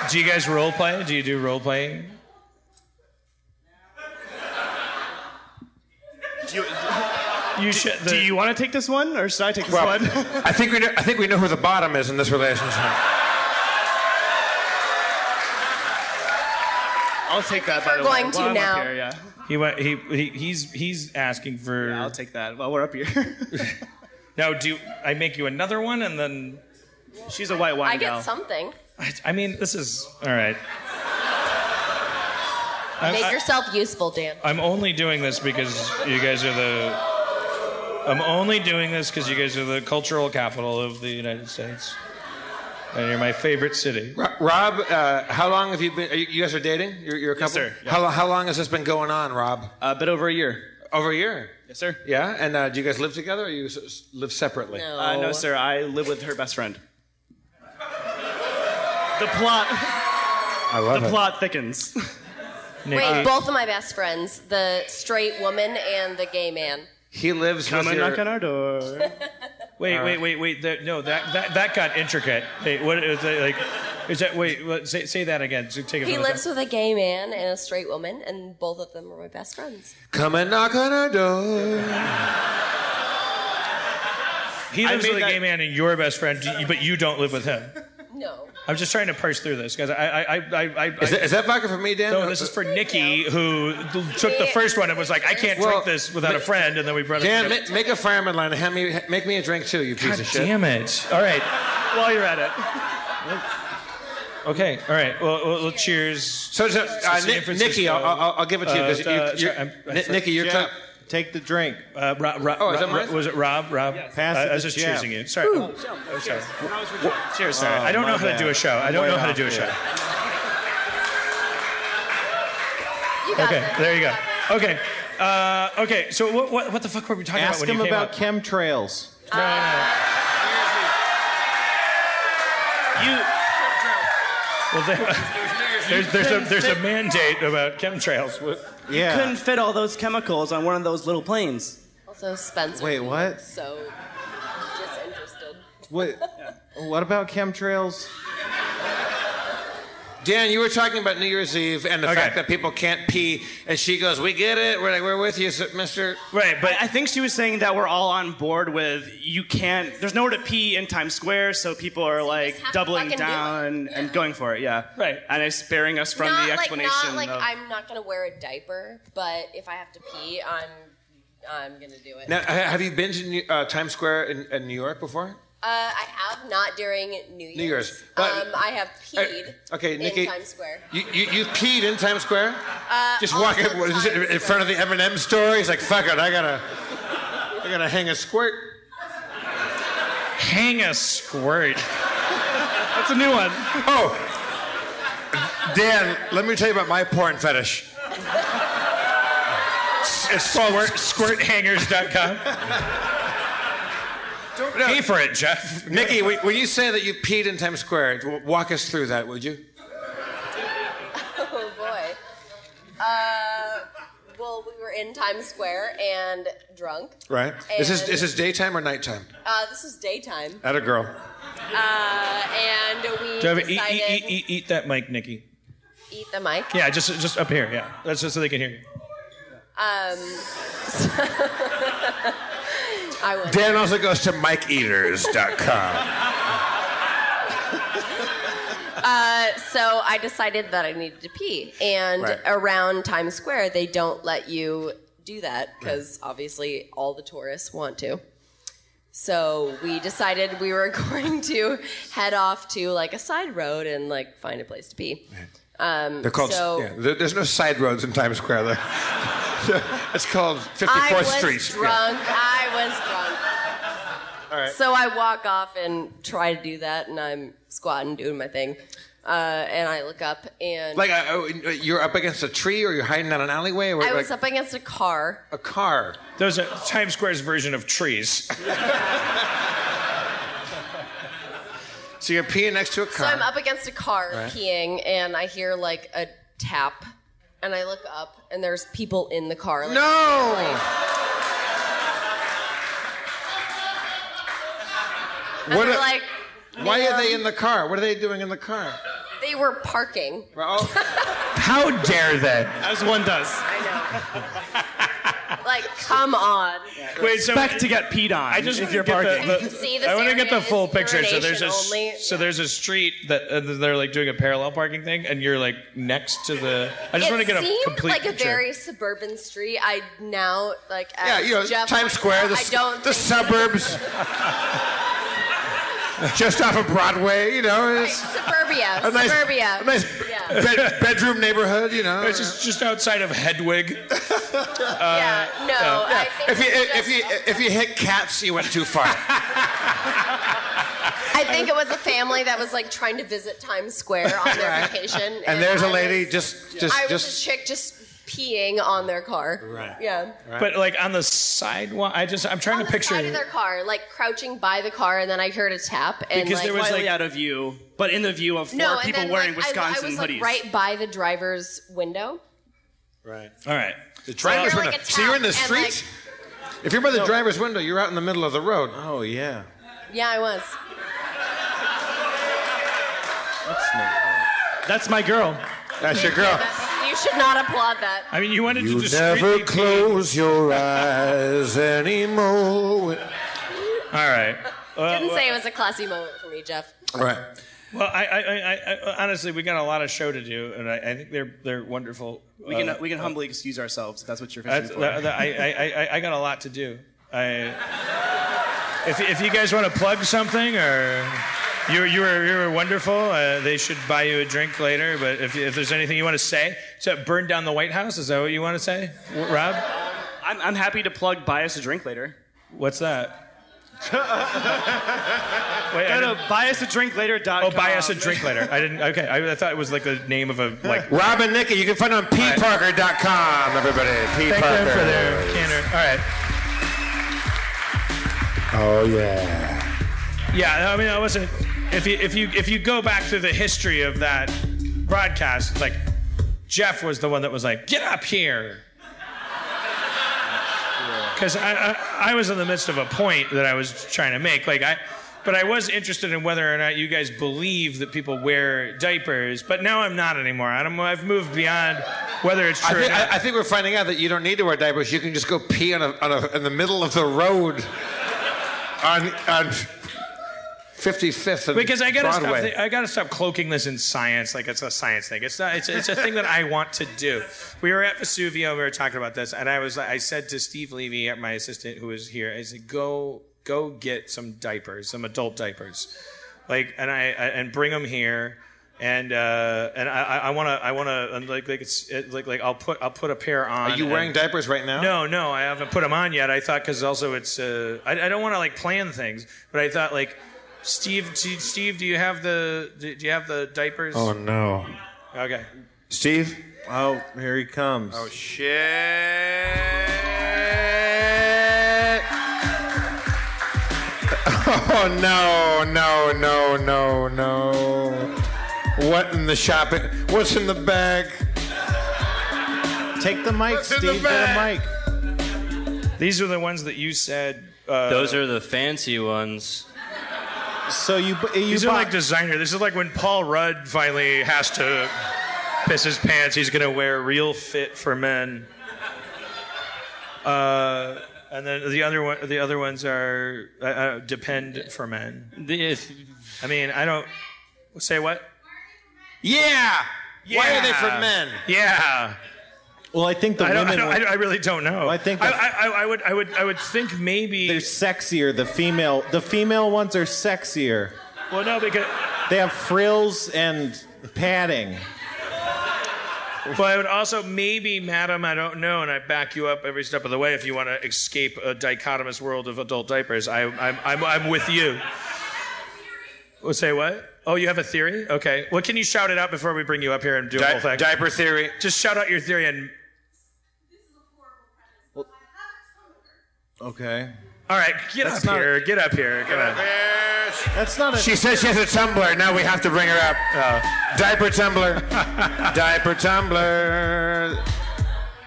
do you guys role play? Do you do role playing? Do you, You should. do you want to take this one, or should I take this Well, one? I think we know, I think we know who the bottom is in this relationship. I'll take that. By we're the going way. to While now. here, yeah. He went. He, he he's he's asking for. Yeah, I'll take that. While we're up here. now, do I make you another one and then? She's a white wine I gal. get something. I, I mean, this is all right. Make yourself useful, Dan. I'm only doing this because you guys are the. I'm only doing this because you guys are the cultural capital of the United States, and you're my favorite city. Rob, uh, how long have you been? Are you, you guys are dating? You're, you're a couple. Yes, sir. Yeah. How, how long has this been going on, Rob? A bit over a year. Over a year. Yes, sir. Yeah, and uh, do you guys live together, or you s- s- live separately? No. Uh, no, sir. I live with her best friend. The plot. I love The plot thickens. Wait, both of my best friends, the straight woman and the gay man. He lives Come with and your. knock on our door. Wait, wait, wait, wait. That, no, that, that that got intricate. Wait, what is that like? Is that wait? What, say say that again. Take it He lives top. with a gay man and a straight woman, and both of them are my best friends. Come and knock on our door. He lives made with a gay man and you're best friend, but you don't live with him. No. I'm just trying to parse through this, guys. I, I, I, I, I Is that, is that vodka for me, Dan? no, this is for Nikki, who took the first one and was like, "I can't Well, drink this without a friend," and then we brought Dan, it. ma- make a fireman line and hand me, make me a drink too, you piece God of shit. damn it! All right, While you're at it. okay, all right. Well, well, well cheers. So, so uh, San Ni- Francisco. Nikki, I'll, I'll, I'll give it to you Uh, because uh, you, sorry, you're, I'm- Nikki, you're Jeff, top. Take the drink. Uh, Rob, Rob, Oh, is that Rob- mine? was it Rob? Rob? Pass I, it I was to just Jeff. choosing you. Sorry. Oh, sorry. Cheers, sir. I don't know how to do a show. I I'm don't way know how to do a here. show. You Okay, that. there you go. Okay, uh, okay. So what, what, what the fuck were we talking Ask about when him you came about up? chemtrails. No, no, no. You. Well, there, there's there's a there's a mandate about chemtrails. What- Yeah. couldn't fit all those chemicals on one of those little planes. Also, Spencer. Wait, what? So, just interested. What? What about chemtrails? Dan, you were talking about New Year's Eve and the Okay. fact that people can't pee, and she goes, "We get it. We're like, we're with you, Mister." Right, but I think she was saying that we're all on board with you can't. There's nowhere to pee in Times Square, so people are like doubling fucking do it. down and going for it. Yeah. Right. And it's sparing us from not the like explanation. not like of, I'm not gonna wear a diaper, but if I have to pee, I'm I'm gonna do it. Now, have you been to uh, Times Square in, in New York before? Uh, I have not during New Year's. New Year's. But- um, I have peed. okay, in Times Square. You, you, you peed in Times Square? Uh, Just all walking the what is Times in front of the M&M store. He's like, "Fuck it, I gotta, I gotta hang a squirt." hang a squirt. That's a new one. Oh, Dan, let me tell you about my porn fetish. It's squirt, squirthangers.com. Don't pay for it, Jeff. Nikki, when when you say that you peed in Times Square, walk us through that, would you? Oh boy. Uh, well, we were in Times Square and drunk. Right. This is this is daytime or nighttime? Uh, this is daytime, At a girl. uh, and we Do you have a- eat, decided eat, eat, eat, eat that mic, Nikki. eat the mic. Yeah, just just up here. Yeah, that's just so they can hear you. Um, I would. Dan also goes to MikeEaters.com. Uh, so I decided that I needed to pee, and Right. around Times Square they don't let you do that because obviously all the tourists want to. So we decided we were going to head off to like a side road and like find a place to pee. Um, They're called. So yeah, there- there's no side roads in Times Square. There. it's called 54th I was Street. Yeah. drunk. I was drunk. All right. So I walk off and try to do that, and I'm squatting, doing my thing. Uh, and I look up, and Like uh, oh, you're up against a tree, or you're hiding down an alleyway, or I like was up against a car. a car. Those are Times Square's version of trees. So you're peeing next to a car. So. I'm up against a car Right. peeing, and I hear like a tap, and I look up, and there's people in the car. Like, no. and What they're a- like, Why are they in the car? What are they doing in the car? They were parking. Oh, How dare they? As one does. I know. Like, come on. Wait, so Expect to get peed on. I just if want you're to get parking. the, the See, this I want to get the area full picture. So there's a urination only. so there's a street that uh, they're like doing a parallel parking thing, and you're like next to the. I just want to get a seemed complete like a picture. very suburban street. I now like as yeah, you know, Jeff Times points Square, out, the, I don't the think- suburbs. Just off of Broadway, you know. Right, It's suburbia, a nice, suburbia. a nice Yeah. bed, bedroom neighborhood, you know. It's just just outside of Hedwig. yeah, no. I think if you it was if you just- if you hit cats, you went too far. I think it was a family that was like trying to visit Times Square on their Right. vacation, And there's a I lady was- just just I was just a chick just peeing on their car. Right. Yeah. But like on the sidewalk, I just I'm trying On to the picture. side of their car, like crouching by the car, and then I heard a tap, and Because like, there was, like- out of view, but in the view of four no, and people then, wearing like, I- Wisconsin I, was hoodies. like right by the driver's window. right. All right. The driver's You're like window. so you're in the tap, and, street. if you're by the driver's window, you're out in the middle of the road. Oh yeah. Yeah, I was. That's neat. That's my girl. That's your girl. That- you should not applaud that. I mean, you wanted You to discreetly never close your eyes anymore. All right. Well, Didn't say it was a classy moment for me, Jeff. All right. well I, I, I, I, uh, honestly, we got a lot of show to do, and I, I think they're they're wonderful. We can Uh, we can humbly excuse ourselves if that's what you're fishing for. Uh, uh, that, that- I, I, I, I got a lot to do. I, if, if you guys want to plug something or you, you, were, you were wonderful, uh, they should buy you a drink later. But if, if there's anything you want to say, so burn down the White House, is that what you want to say? Rob? I'm, I'm happy to plug buy us a drink later. What's that? Wait, I Go didn't- to buyusadrinklater.com. oh, buy us a drink later. I didn't. Okay, I, I thought it was like the name of a like. Rob and Nikki, you can find them on pparker.com, everybody. P. Thank Parker. them for their canner. All right. Oh, yeah. Yeah, I mean, I wasn't. If you if you if you go back through the history of that broadcast, it's like Jeff was the one that was like, "Get up here," because I, I I was in the midst of a point that I was trying to make. Like I, but I was interested in whether or not you guys believe that people wear diapers. But now I'm not anymore. I'm, I've moved beyond whether it's I true. or think, not. I, I think we're finding out that you don't need to wear diapers. You can just go pee on a, on a, in the middle of the road on, on 55th and because I gotta Broadway. stop. I gotta stop cloaking this in science, like it's a science thing. It's not. It's, it's a thing that I want to do. We were at Vesuvio. We were talking about this, and I was. I said to Steve Levy, my assistant, who was here, I said, "Go, go get some diapers, some adult diapers, like, and I, I and bring them here." And uh, and I want to I want to like like it's it, like like I'll put I'll put a pair on. Are you and- wearing diapers right now? no, no, I haven't put them on yet. I thought because also it's uh, I, I don't want to like plan things, but I thought like Steve, do, Steve, do you have the do, do you have the diapers? Oh, no. okay. Steve? Oh, here he comes. Oh, shit. Oh, no, no, no, no, no. What in the shopping? What's in the bag? Take the mic, What's in the Steve. Get a mic. These are the ones that you said. Uh, Those are the fancy ones. So you—you these are like designer. This is like when Paul Rudd finally has to piss his pants. He's gonna wear real fit for men. Uh, and then the other one, the other ones are uh, uh, depend for men. The- I mean, I don't say what. Yeah. Why are they for men? Yeah. Well, I think the I, don't, I, women don't, were- I, I really don't know. I think I, I, I would I would I would think maybe. they're sexier. The female the female ones are sexier. well, no, because They have frills and padding. well, I would also maybe, madam, I don't know, and I back you up every step of the way. If you want to escape a dichotomous world of adult diapers, I, I'm I'm I'm with you. Well, say what? Oh, you have a theory? Okay. Well, can you shout it out before we bring you up here and do a whole thing? diaper theory. Just shout out your theory and. Okay. All right, get up not- here. Get up here. Come on. That's not a. She says she has a Tumblr. Now we have to bring her up. Oh. Diaper Tumblr. diaper Tumblr.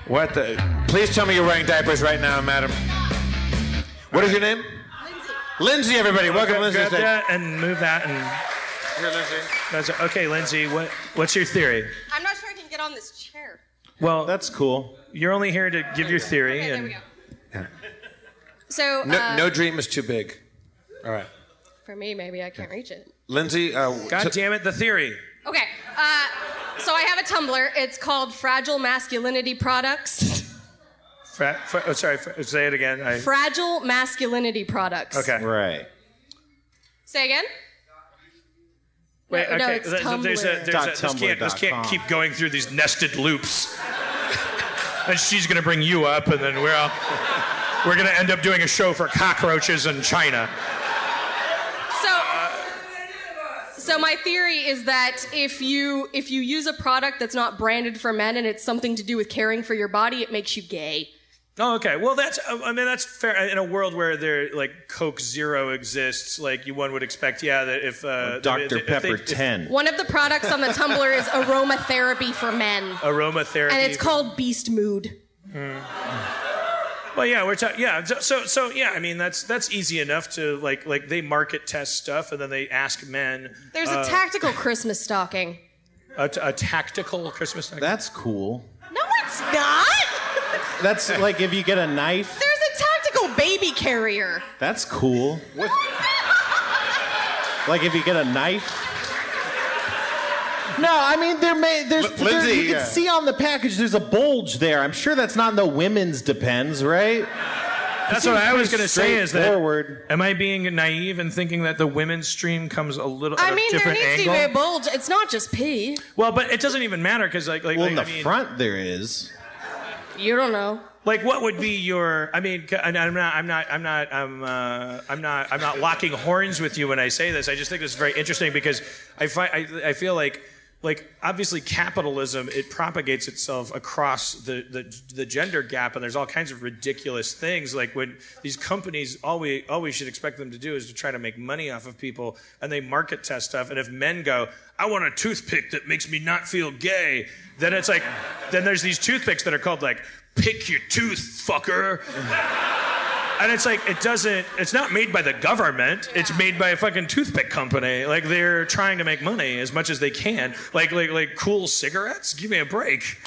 What the? Please tell me you're wearing diapers right now, madam. What is your name? Lindsay, Lindsay, everybody, welcome, Lindsay. Grab to the stage. that and move that and. Here, Lindsay. That's okay, Lindsay. What what's your theory? I'm not sure I can get on this chair. Well, That's cool. you're only here to give your theory, Okay, there and we go. So, No, uh, no dream is too big. All right, for me, maybe I can't reach it. Lindsay. Uh, God t- damn it, the theory. Okay, uh, so I have a Tumblr. It's called Fragile Masculinity Products. Fra- fra- oh, sorry, fra- say it again. I, Fragile Masculinity Products. okay. Right. Say again? Wait, No, no, it's There's a- there's a, Tumblr. there's a, Dot this, can't, this can't keep going through these nested loops. and she's going to bring you up, and then we're all, we're going to end up doing a show for cockroaches in China. So, so my theory is that if you if you use a product that's not branded for men and it's something to do with caring for your body, it makes you gay. Oh, okay. Well, that's uh, I mean that's fair. In a world where there like Coke Zero exists, like you one would expect, yeah, that if uh, Dr. if they- Pepper if 10. One of the products on the Tumblr is aromatherapy for men, aromatherapy, and it's called Beast Mood. Well, yeah, we're talking. Yeah, so- so so yeah. I mean, that's that's easy enough to like like they market test stuff and then they ask men There's Uh, a tactical Christmas stocking. a, a tactical Christmas. Stocking. That's cool. No, it's not. That's like if you get a knife. There's a tactical baby carrier. That's cool. Like if you get a knife. No, I mean there may there's L- there- Lindsay, you can see on the package there's a bulge there. I'm sure that's not in the women's depends, right? That's what I was going to say. Is that straightforward. am I being naive and thinking that the women's stream comes a little at I a mean, there different needs angle? to be a bulge. It's not just pee. well, but it doesn't even matter because like like, Well, like in the I mean, front there is. You don't know. Like, what would be your? I mean, and I'm not, I'm not, I'm not, I'm, uh, I'm not, I'm not locking horns with you when I say this. I just think this is very interesting because I find, I, I feel like, like obviously capitalism it propagates itself across the, the the gender gap, and there's all kinds of ridiculous things. Like when these companies, all we all we should expect them to do is to try to make money off of people, and they market test stuff. And if men go, I want a toothpick that makes me not feel gay, then it's like, then there's these toothpicks that are called like pick your tooth, fucker. And it's like it doesn't. It's not made by the government. It's made by a fucking toothpick company. Like they're trying to make money as much as they can. Like like like cool cigarettes. Give me a break.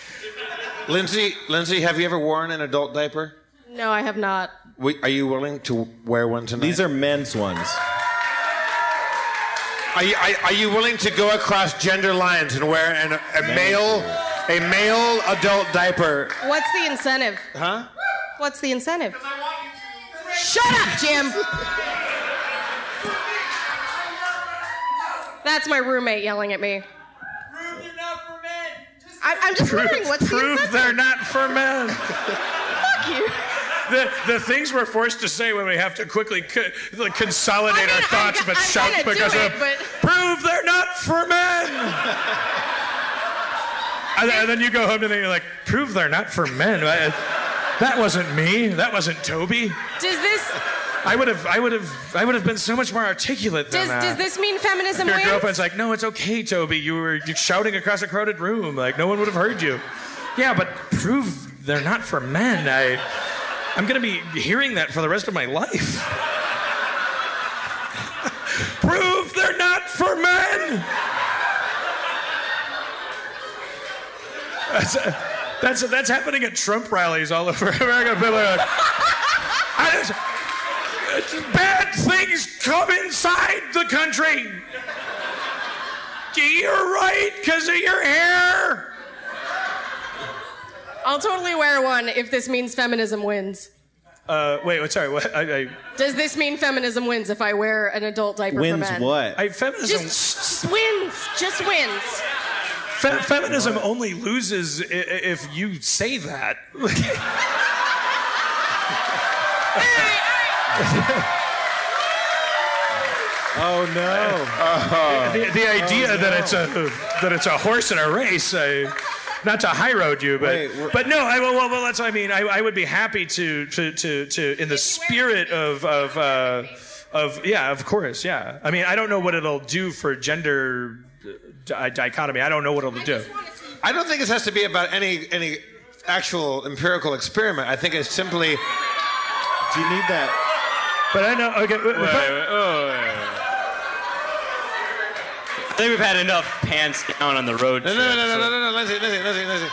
Lindsay, Lindsay, have you ever worn an adult diaper? No, I have not. We, are you willing to wear one tonight? These are men's ones. Are you, are, are you willing to go across gender lines and wear an, a male, a male adult diaper? What's the incentive? Huh? What's the incentive? Shut up, Jim. That's my roommate yelling at me. I, I'm just wondering what's the Prove incentive. they're not for men. Fuck you. The, the things we're forced to say when we have to quickly co- like consolidate I mean, our thoughts I'm, but I'm shout because it, of but prove they're not for men. and, then, and then you go home and then you're like, prove they're not for men. That wasn't me. That wasn't Toby. does this I would have, I would have, I would have been so much more articulate than does, that. does this mean feminism Your wins? girlfriend's like, no, it's okay, Toby. You were you're shouting across a crowded room. Like, no one would have heard you. Yeah, but prove they're not for men. I, I'm going to be hearing that for the rest of my life. prove they're not for men. That's, that's, that's happening at Trump rallies all over America. People are like, I just, bad things come inside the country. You're right because of your hair. I'll totally wear one if this means feminism wins. Uh, wait, what- sorry. What? I, I, Does this mean feminism wins if I wear an adult diaper for Wins men? what? I feminism. Just, just wins. Just wins. Fe- feminism only loses i- if you say that. oh no. the, the idea that it's a that it's a horse in a race. I, not to high road you, but Wait, but no. I well, well, well that's what I mean. I, I would be happy to to to, to in the spirit of of uh, of yeah, of course, yeah. I mean, I don't know what it'll do for gender di- dichotomy. I don't know what it'll do. I don't think this has to be about any any actual empirical experiment. I think it's simply Do you need that? But I know. Okay. Wait, wait, oh, wait, wait. I think we've had enough pants down on the road. No, no, trip, no, no, so- no, no, no, Lindsay, Lindsay, Lindsay, Lindsay.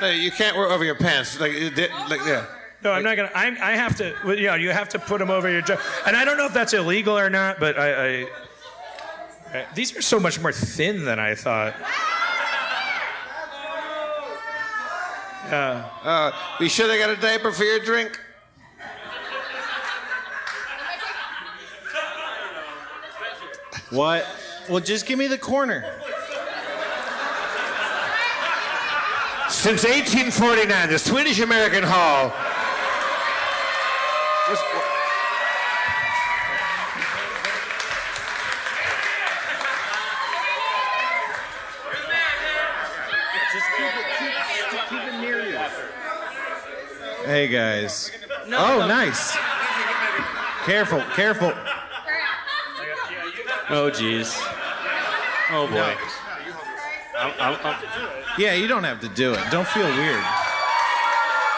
No, you can't wear over your pants. Like, it did- like, yeah. No, I'm not gonna. I, I have to. well, You know, you have to put them over your. jo- And I don't know if that's illegal or not, but I. I I- these are so much more thin than I thought. Uh, be sure they got a diaper for your drink. What? Well, just give me the corner. Since 1849, the Swedish American Hall. was- Hey guys. oh, nice. Careful, careful. Oh, jeez. Oh, boy. I'm, I'm, I'm, Yeah, you don't have to do it. Don't feel weird.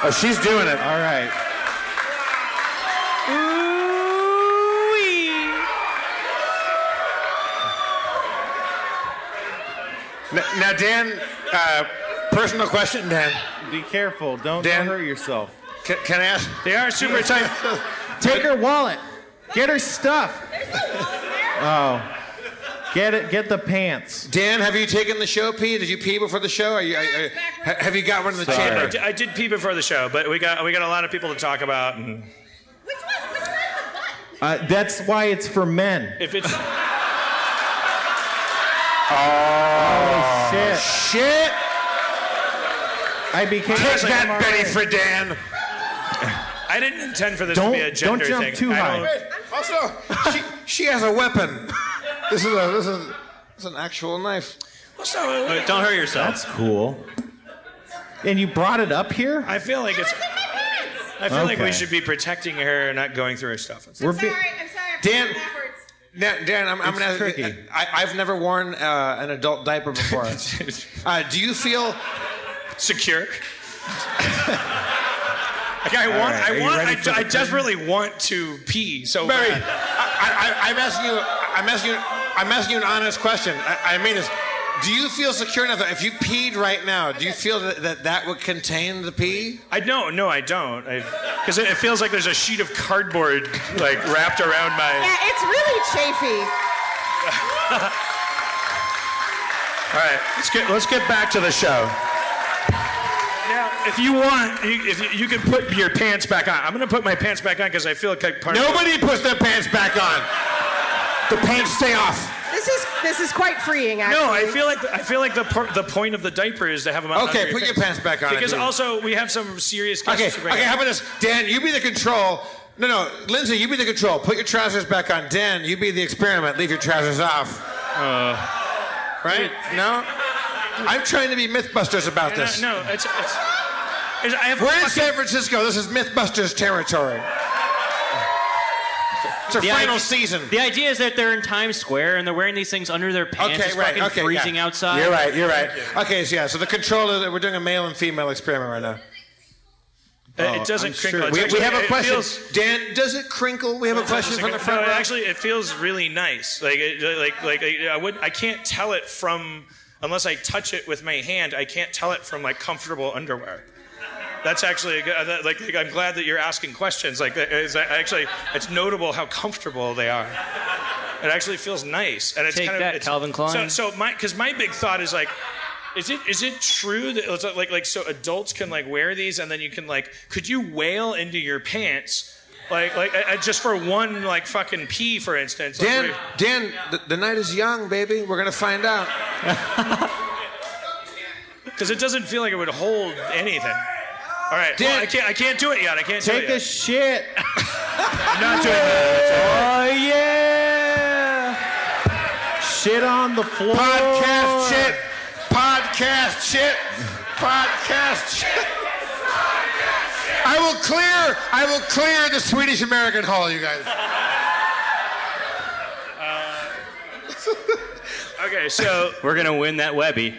Oh, she's doing it. All right. N- Now, Dan, uh, personal question, Dan. Be careful. Don't, Dan? don't hurt yourself. Can, can I ask? They are super tight. Take her wallet. Get her stuff. Oh. Get it. Get the pants. Dan, have you taken the show pee? Did you pee before the show? Are you, are, are- have you got one in the I chamber? did, I did pee before the show, but we got we got a lot of people to talk about. And Which one? Which one's the butt? Uh, that's why it's for men. if it's Oh, shit. Shit! I became. Take Honestly, that, I'm Betty alright. Friedan. I didn't intend for this Don't- to be a don't gender jump thing. too I high. don't- Also, she, she has a weapon. This is a this is, this is an actual knife. Also, Wait, don't hurt yourself. That's cool. And you brought it up here? I feel like it's. I feel like we Okay. should be protecting her and not going through her stuff. It's- We're be- I'm sorry. Dan, Dan, Dan I'm, I'm It's gonna ask you- tricky. I, I've never worn uh, an adult diaper before. uh, do you feel? secure. like I want, right, I want, ready I, for I desperately want to pee so uh, Barry, bad. I, I, I'm asking you. I'm asking you. I'm asking you an honest question. I, I mean this. Do you feel secure enough that if you peed right now, do you feel that that, that would contain the pee? I no, no, I don't. Because it, it feels like there's a sheet of cardboard like wrapped around my. Yeah, it's really chafy. All right, let's get let's get back to the show. Now, if you want, you, if you, you can put your pants back on. I'm gonna put my pants back on because I feel like I part. Nobody puts their pants back on. The pants stay off. This is this is quite freeing, actually. No, I feel like I feel like the por- the point of the diaper is to have them on. Okay, under put your pants back on, Because also we have some serious. Okay, questions okay. up. How about this, Dan? You be the control. No, no, Lindsay, you be the control. Put your trousers back on. Dan, you be the experiment. Leave your trousers off. Uh. right? No. I'm trying to be MythBusters about this. no, it's, it's, it's I have We're in San Francisco. This is MythBusters territory. It's our The final idea- season. The idea is that they're in Times Square and they're wearing these things under their pants. Okay, it's right. fucking Okay, freezing yeah. outside. You're right. You're right. Okay, so yeah. So the controller. we're doing a male and female experiment right now. Uh, it doesn't I'm crinkle. sure- It's We, we have a question. feels- Dan, does it crinkle? We have a question from the no, front row. actually, it feels really nice. Like, it, like, like I, I would. I can't tell it from unless I touch it with my hand. I can't tell it from like comfortable underwear. That's actually a good, uh, like, like, I'm glad that you're asking questions. Like it's actually it's notable how comfortable they are. It actually feels nice, and it's Take kind of that, it's, Calvin Klein. So, so my because my big thought is like. Is it is it true that like like so adults can like wear these and then you can like could you wail into your pants like like uh, just for one like fucking pee for instance like, Dan, where- Dan, the, the night is young, baby. We're gonna find out. Because it doesn't feel like it would hold anything. All right, Dan- well, I can't. I can't do it yet. I can't do Take it a shit. I'm not doing that. Oh yeah. Shit on the floor. Podcast shit. Podcast shit. Podcast shit. I will clear. I will clear the Swedish American Hall, you guys. Okay, so We're gonna win that Webby.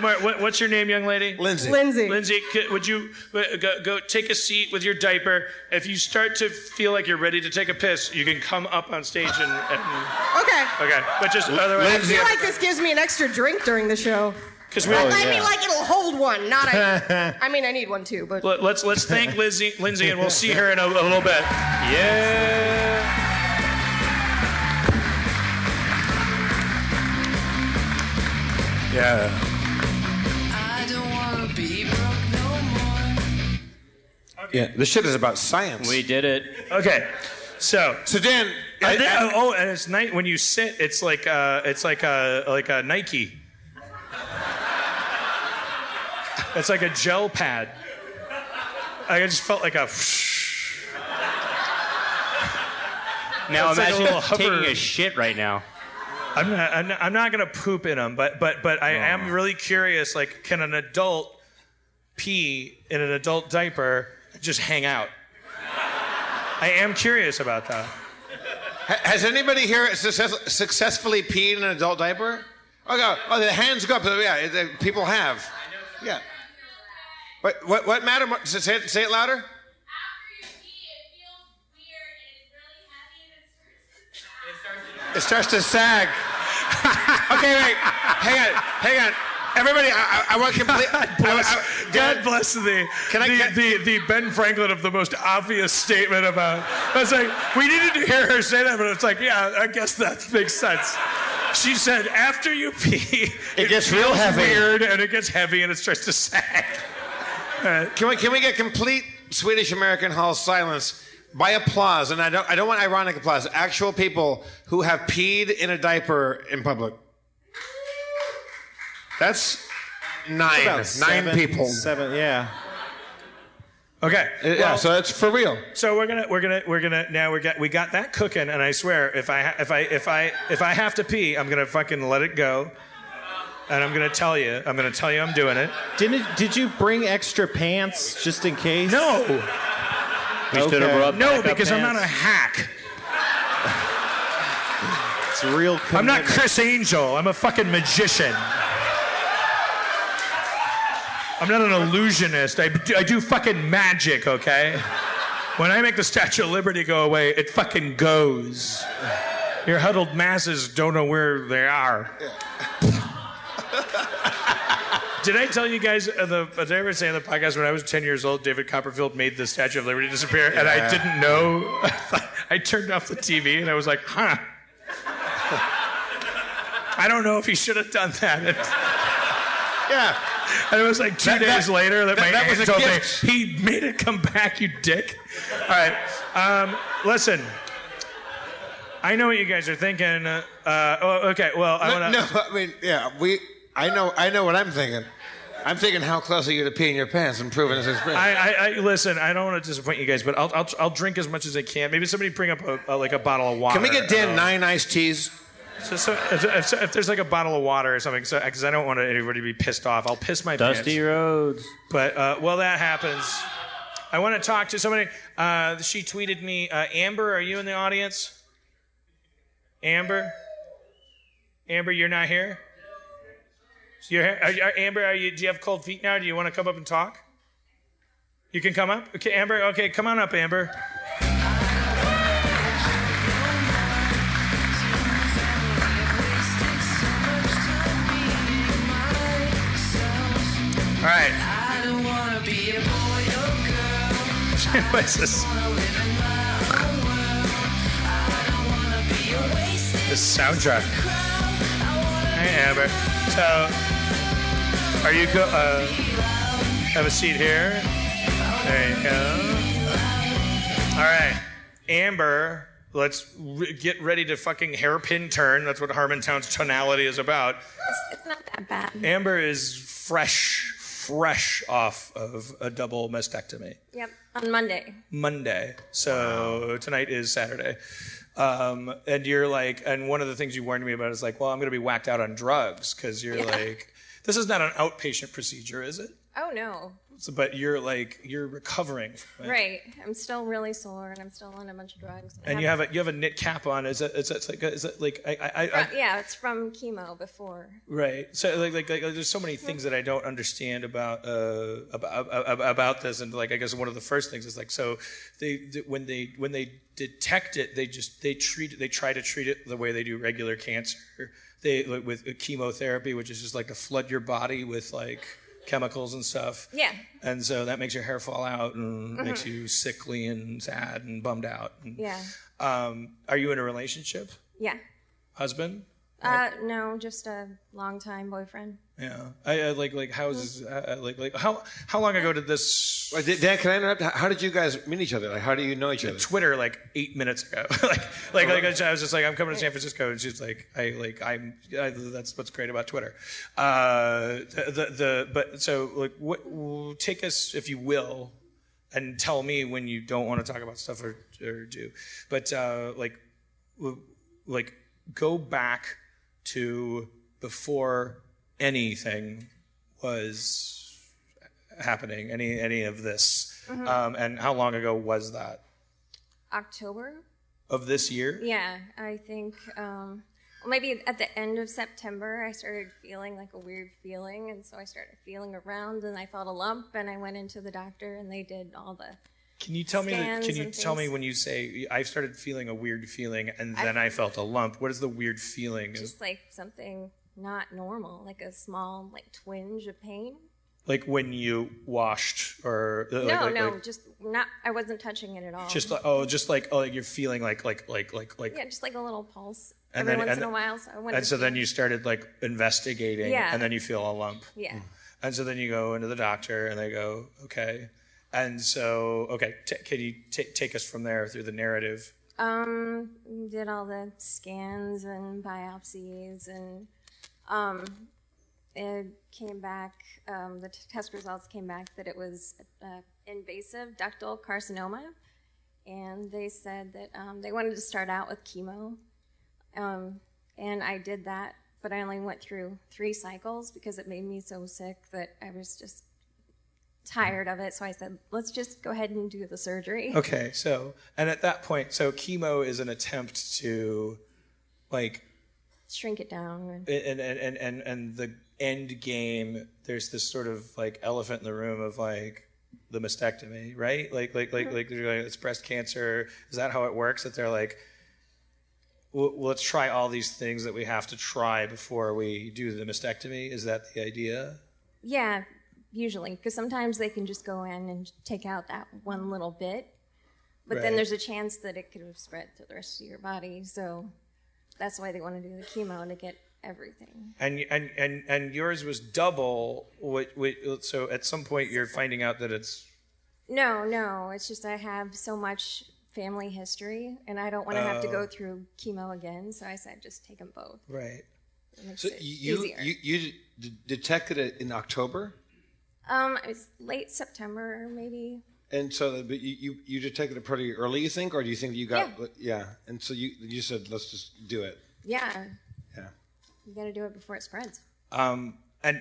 what, what- what's your name, young lady? Lindsay. Lindsay. Lindsay, c- would you uh, go, go take a seat with your diaper? If you start to feel like you're ready to take a piss, you can come up on stage and. and Okay. okay, but just otherwise I feel like this gives me an extra drink during the show. Because we. I mean, like it'll hold one, not a. I mean, I need one too, but. Let- Let's let's thank Lizzie, Lindsay, and we'll see her in a, a little bit. Yeah. Yeah. Yeah, this shit is about science. We did it. Okay. So. so Dan, I, And then- I- oh, and it's night when you sit. It's like uh, it's like a like a Nike. It's like a gel pad. I just felt like a. Now It's like a imagine taking a shit right now. I'm not, I'm not. I'm not gonna poop in them, but but but I am oh. really curious. Like, can an adult pee in an adult diaper just hang out? I am curious about that. Has anybody here success, successfully peed in an adult diaper? Oh, go. oh, the hands go up. Yeah, the people have. Yeah. What, what, what matter? Say it, say it louder. It starts to sag. okay, wait. Hang on. Hang on. Everybody, I, I, I want complete. I, I, God bless the Can I the, get- the the Ben Franklin of the most obvious statement about. I was like, we needed to hear her say that, but it's like, yeah, I guess that makes sense. She said, after you pee, it, gets real heavy. weird, and it gets heavy, and it starts to sag. Uh, can we can we get complete Swedish American Hall silence by applause? And I don't I don't want ironic applause. Actual people who have peed in a diaper in public. That's nine. About nine seven- people. Seven, yeah. Okay. Uh, yeah, well, so that's for real. So we're gonna we're gonna we're gonna now we got we got that cooking, and I swear if I if I if I if I have to pee, I'm gonna fucking let it go, and I'm gonna tell you I'm gonna tell you I'm doing it. Didn't did you bring extra pants just in case? No, We stood Okay. over up. no, back up because I'm not a pants. hack. It's a real. I'm not commitment. Criss Angel. I'm a fucking magician. I'm not an illusionist. I, do- I do fucking magic, okay? When I make the Statue of Liberty go away, it fucking goes. Your huddled masses don't know where they are. Did I tell you guys, uh, the, did I ever say on the podcast when I was 10 years old, David Copperfield made the Statue of Liberty disappear? And I didn't know. I turned off the TV and I was like, huh. I don't know if he should have done that. Yeah. and it was like two That- that- days later that, that- my that was a told gift. me he made it come back, you dick. All right. Um, listen. I know what you guys are thinking. Uh, oh, okay. Well, I want to. no, I mean, yeah, we. I know. I know what I'm thinking. I'm thinking, how close are you to peeing your pants and proving this experience? I, I, I listen. I don't want to disappoint you guys, but I'll, I'll, I'll drink as much as I can. Maybe somebody bring up a, a, like a bottle of water. Can we get Dan Uh, nine iced teas? So, so if, if, if there's like a bottle of water or something, because I don't want anybody to be pissed off, I'll piss my Dusty pants. roads. But uh, while that happens, I want to talk to somebody. Uh, she tweeted me, uh, Amber, are you in the audience? Amber, Amber, you're not here. So you're here? Are, you- are- Amber, are you? Do you have cold feet now? Do you want to come up and talk? You can come up. Okay, Amber. Okay, come on up, Amber. All right. What's this? This soundtrack. Hey, Amber. So, are you go? Uh, have a seat here. There you go. All right, Amber. Let's re- get ready to fucking hairpin turn. That's what Harmontown's tonality is about. It's not that bad. Amber is fresh, fresh off of a double mastectomy. Yep, on Monday. Monday. So tonight is Saturday. Um, and you're like, and one of the things you warned me about is like, well, I'm going to be whacked out on drugs because you're like, this is not an outpatient procedure, is it? Oh no. So, but you're like you're recovering. it. Right. I'm still really sore and I'm still on a bunch of drugs. And you have a you have a knit cap on. Is it is it like is it like I I, I, yeah, it's from chemo before. Right. So like, like, like there's so many things that I don't understand about uh about about, about this, and like I guess one of the first things is like so they when they when they detect it, they just they treat it, they try to treat it the way they do regular cancer. They like, with chemotherapy, which is just like to flood your body with like chemicals and stuff. Yeah. And so that makes your hair fall out and makes you sickly and sad and bummed out. And, Yeah. Um, are you in a relationship? Yeah. Husband? Uh, no, just a longtime boyfriend. Yeah, I, I like like how is uh, like like how how long ago did this Wait, Dan, can I interrupt? How- How did you guys meet each other? Like, how do you know each other? Twitter like eight minutes ago? like like like I was just like I'm coming to San Francisco and she's like I like I'm I, that's what's great about Twitter. Uh, the, the the but so like what take us if you will and tell me when you don't want to talk about stuff or or do, but uh, like like go back to before anything was happening any any of this. Um, and how long ago was that? October? of this year? Yeah, I think um, well, maybe at the end of September, I started feeling like a weird feeling, and so I started feeling around, and I felt a lump, and I went into the doctor, and they did all the can you tell me can you tell me when you say i started feeling a weird feeling and then i, felt a lump what is the weird feeling just like something not normal, like a small like twinge of pain. like when you washed or uh, like, no, like- no, like- just not. I wasn't touching it at all. just like oh just like oh like you're feeling like like like like like yeah, just like a little pulse And every then- once and in a while. So I went and so then you started like investigating Yeah. and then you feel a lump yeah. And so then you go into the doctor, and they go, okay. And so, okay, t- can you t- take us from there through the narrative? Um, did all the scans and biopsies, and um, it came back. Um, the t- test results came back that it was uh, invasive ductal carcinoma, and they said that um, they wanted to start out with chemo, um, and I did that, but I only went through three cycles because it made me so sick that I was just tired of it. So I said, let's just go ahead and do the surgery. Okay, so, and at that point, so chemo is an attempt to, like, Shrink it down. And, and, and, and, and, the end game, there's this sort of, like, elephant in the room of, like, the mastectomy, right? Like, like, like, mm-hmm. like, like, it's breast cancer. Is that how it works? That they're like, let's try all these things that we have to try before we do the mastectomy. Is that the idea? Yeah, usually, because sometimes they can just go in and take out that one little bit, but Right. then there's a chance that it could have spread to the rest of your body. So that's why they want to do the chemo to get everything. And and and and yours was double. What, what, so at some point you're finding out that it's No, no, it's just I have so much family history, and I don't want to have to Oh. go through chemo again. So I said just take them both. right. So it you you, you detected it in October, um, it was late September, maybe. and so but you, you you detected it pretty early. You think, or do you think you got yeah? yeah. And so you you said let's just do it. Yeah, Yeah. you got to do it before it spreads. Um, and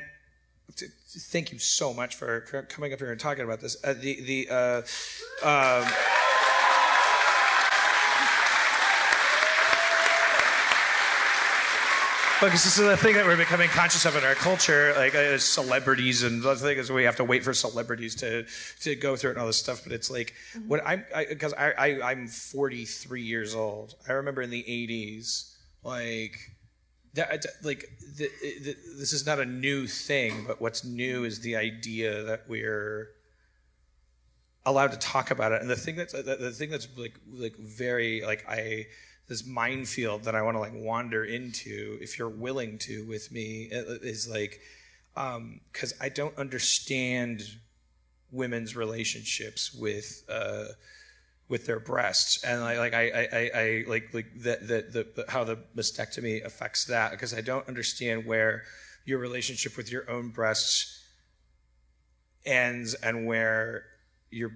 t- t- thank you so much for c- coming up here and talking about this. Uh, the the uh, um, because this is a thing that we're becoming conscious of in our culture, like uh, celebrities and the thing is we have to wait for celebrities to to go through it and all this stuff. But it's like when I'm because I, I I'm 43 years old. I remember in the 80s, like that like the, the, this is not a new thing but what's new is the idea that we're allowed to talk about it and the thing that's the, the thing that's like like very like i this minefield that i want to like wander into if you're willing to with me is like um because i don't understand women's relationships with uh with their breasts. And I like I I, I, like like that that the, the how the mastectomy affects that because I don't understand where your relationship with your own breasts ends and where your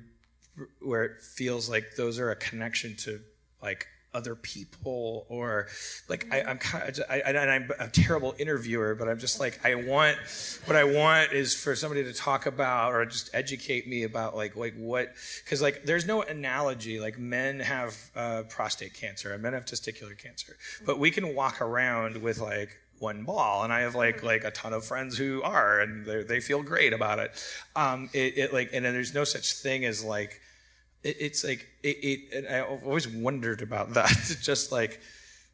where it feels like those are a connection to like other people or like I, I'm kind of I, and I'm a terrible interviewer, but I'm just like I want what I want is for somebody to talk about or just educate me about like like what because like there's no analogy like men have uh, prostate cancer and men have testicular cancer, but we can walk around with like one ball and i have like like a ton of friends who are and they feel great about it. Um it, it like and then there's no such thing as like it, it's like it, it I've always wondered about that. just like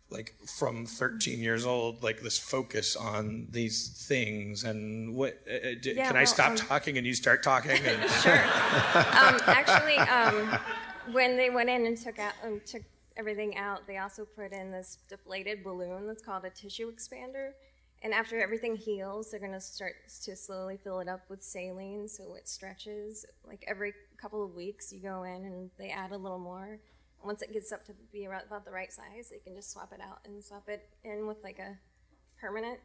like from 13 years old, like this focus on these things and what uh, uh d- Yeah, can I stop um, talking and you start talking? And, Sure. um, actually, um, when they went in and took out um, took everything out, they also put in this deflated balloon that's called a tissue expander. And after everything heals, they're going to start to slowly fill it up with saline so it stretches. Like every couple of weeks, you go in and they add a little more. Once it gets up to be about the right size, they can just swap it out and swap it in with like a permanent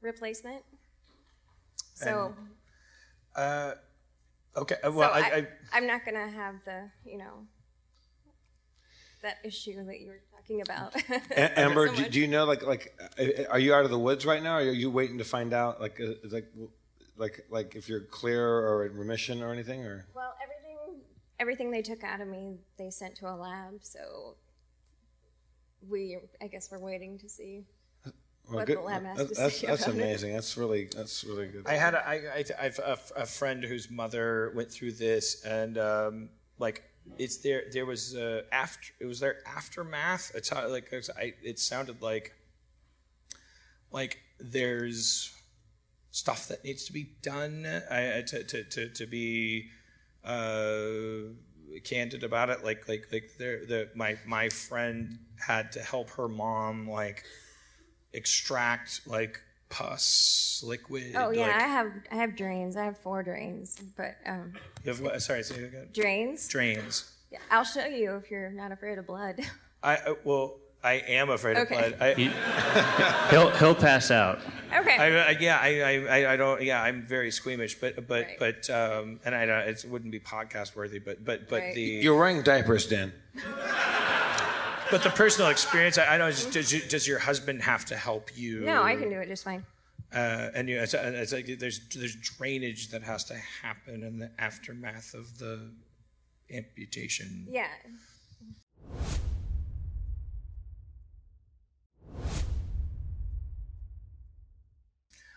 replacement. So, uh, okay, uh, well, so I, I, I, I, am not going to have the, you know, that issue that you were talking about. A- Amber, So do, do you know like like uh, are you out of the woods right now? Or are you waiting to find out like uh, like like like if you're clear or in remission or anything or? Well, everything everything they took out of me, they sent to a lab. So we, I guess, we're waiting to see Well, what good. the lab has That- to that's say that's about it. amazing. That's really that's really good. I had a, I, I, I've a, a friend whose mother went through this, and um, like it's there. There was uh, after it was their aftermath. It's how, like it's- I, it sounded like like there's stuff that needs to be done I, I- to, to, to, to be uh, candid about it. Like like like there the my my friend had to help her mom like extract like pus liquid. Oh yeah, like, I have I have drains. I have four drains, but um, You have what? Sorry, say it again. drains. Drains. Yeah, I'll show you if you're not afraid of blood. I uh, well, I am afraid Okay. of blood. I, He'll he'll pass out. Okay. I, I, yeah, I, I, I don't. Yeah, I'm very squeamish, but but Right. but um, and I don't. It wouldn't be podcast worthy, but but but Right. the You're wearing diapers, Dan. but the personal experience. I, I know. Is, does, you, does your husband have to help you? no, I can do it just fine. Uh, and you, it's, it's like there's there's drainage that has to happen in the aftermath of the amputation. Yeah.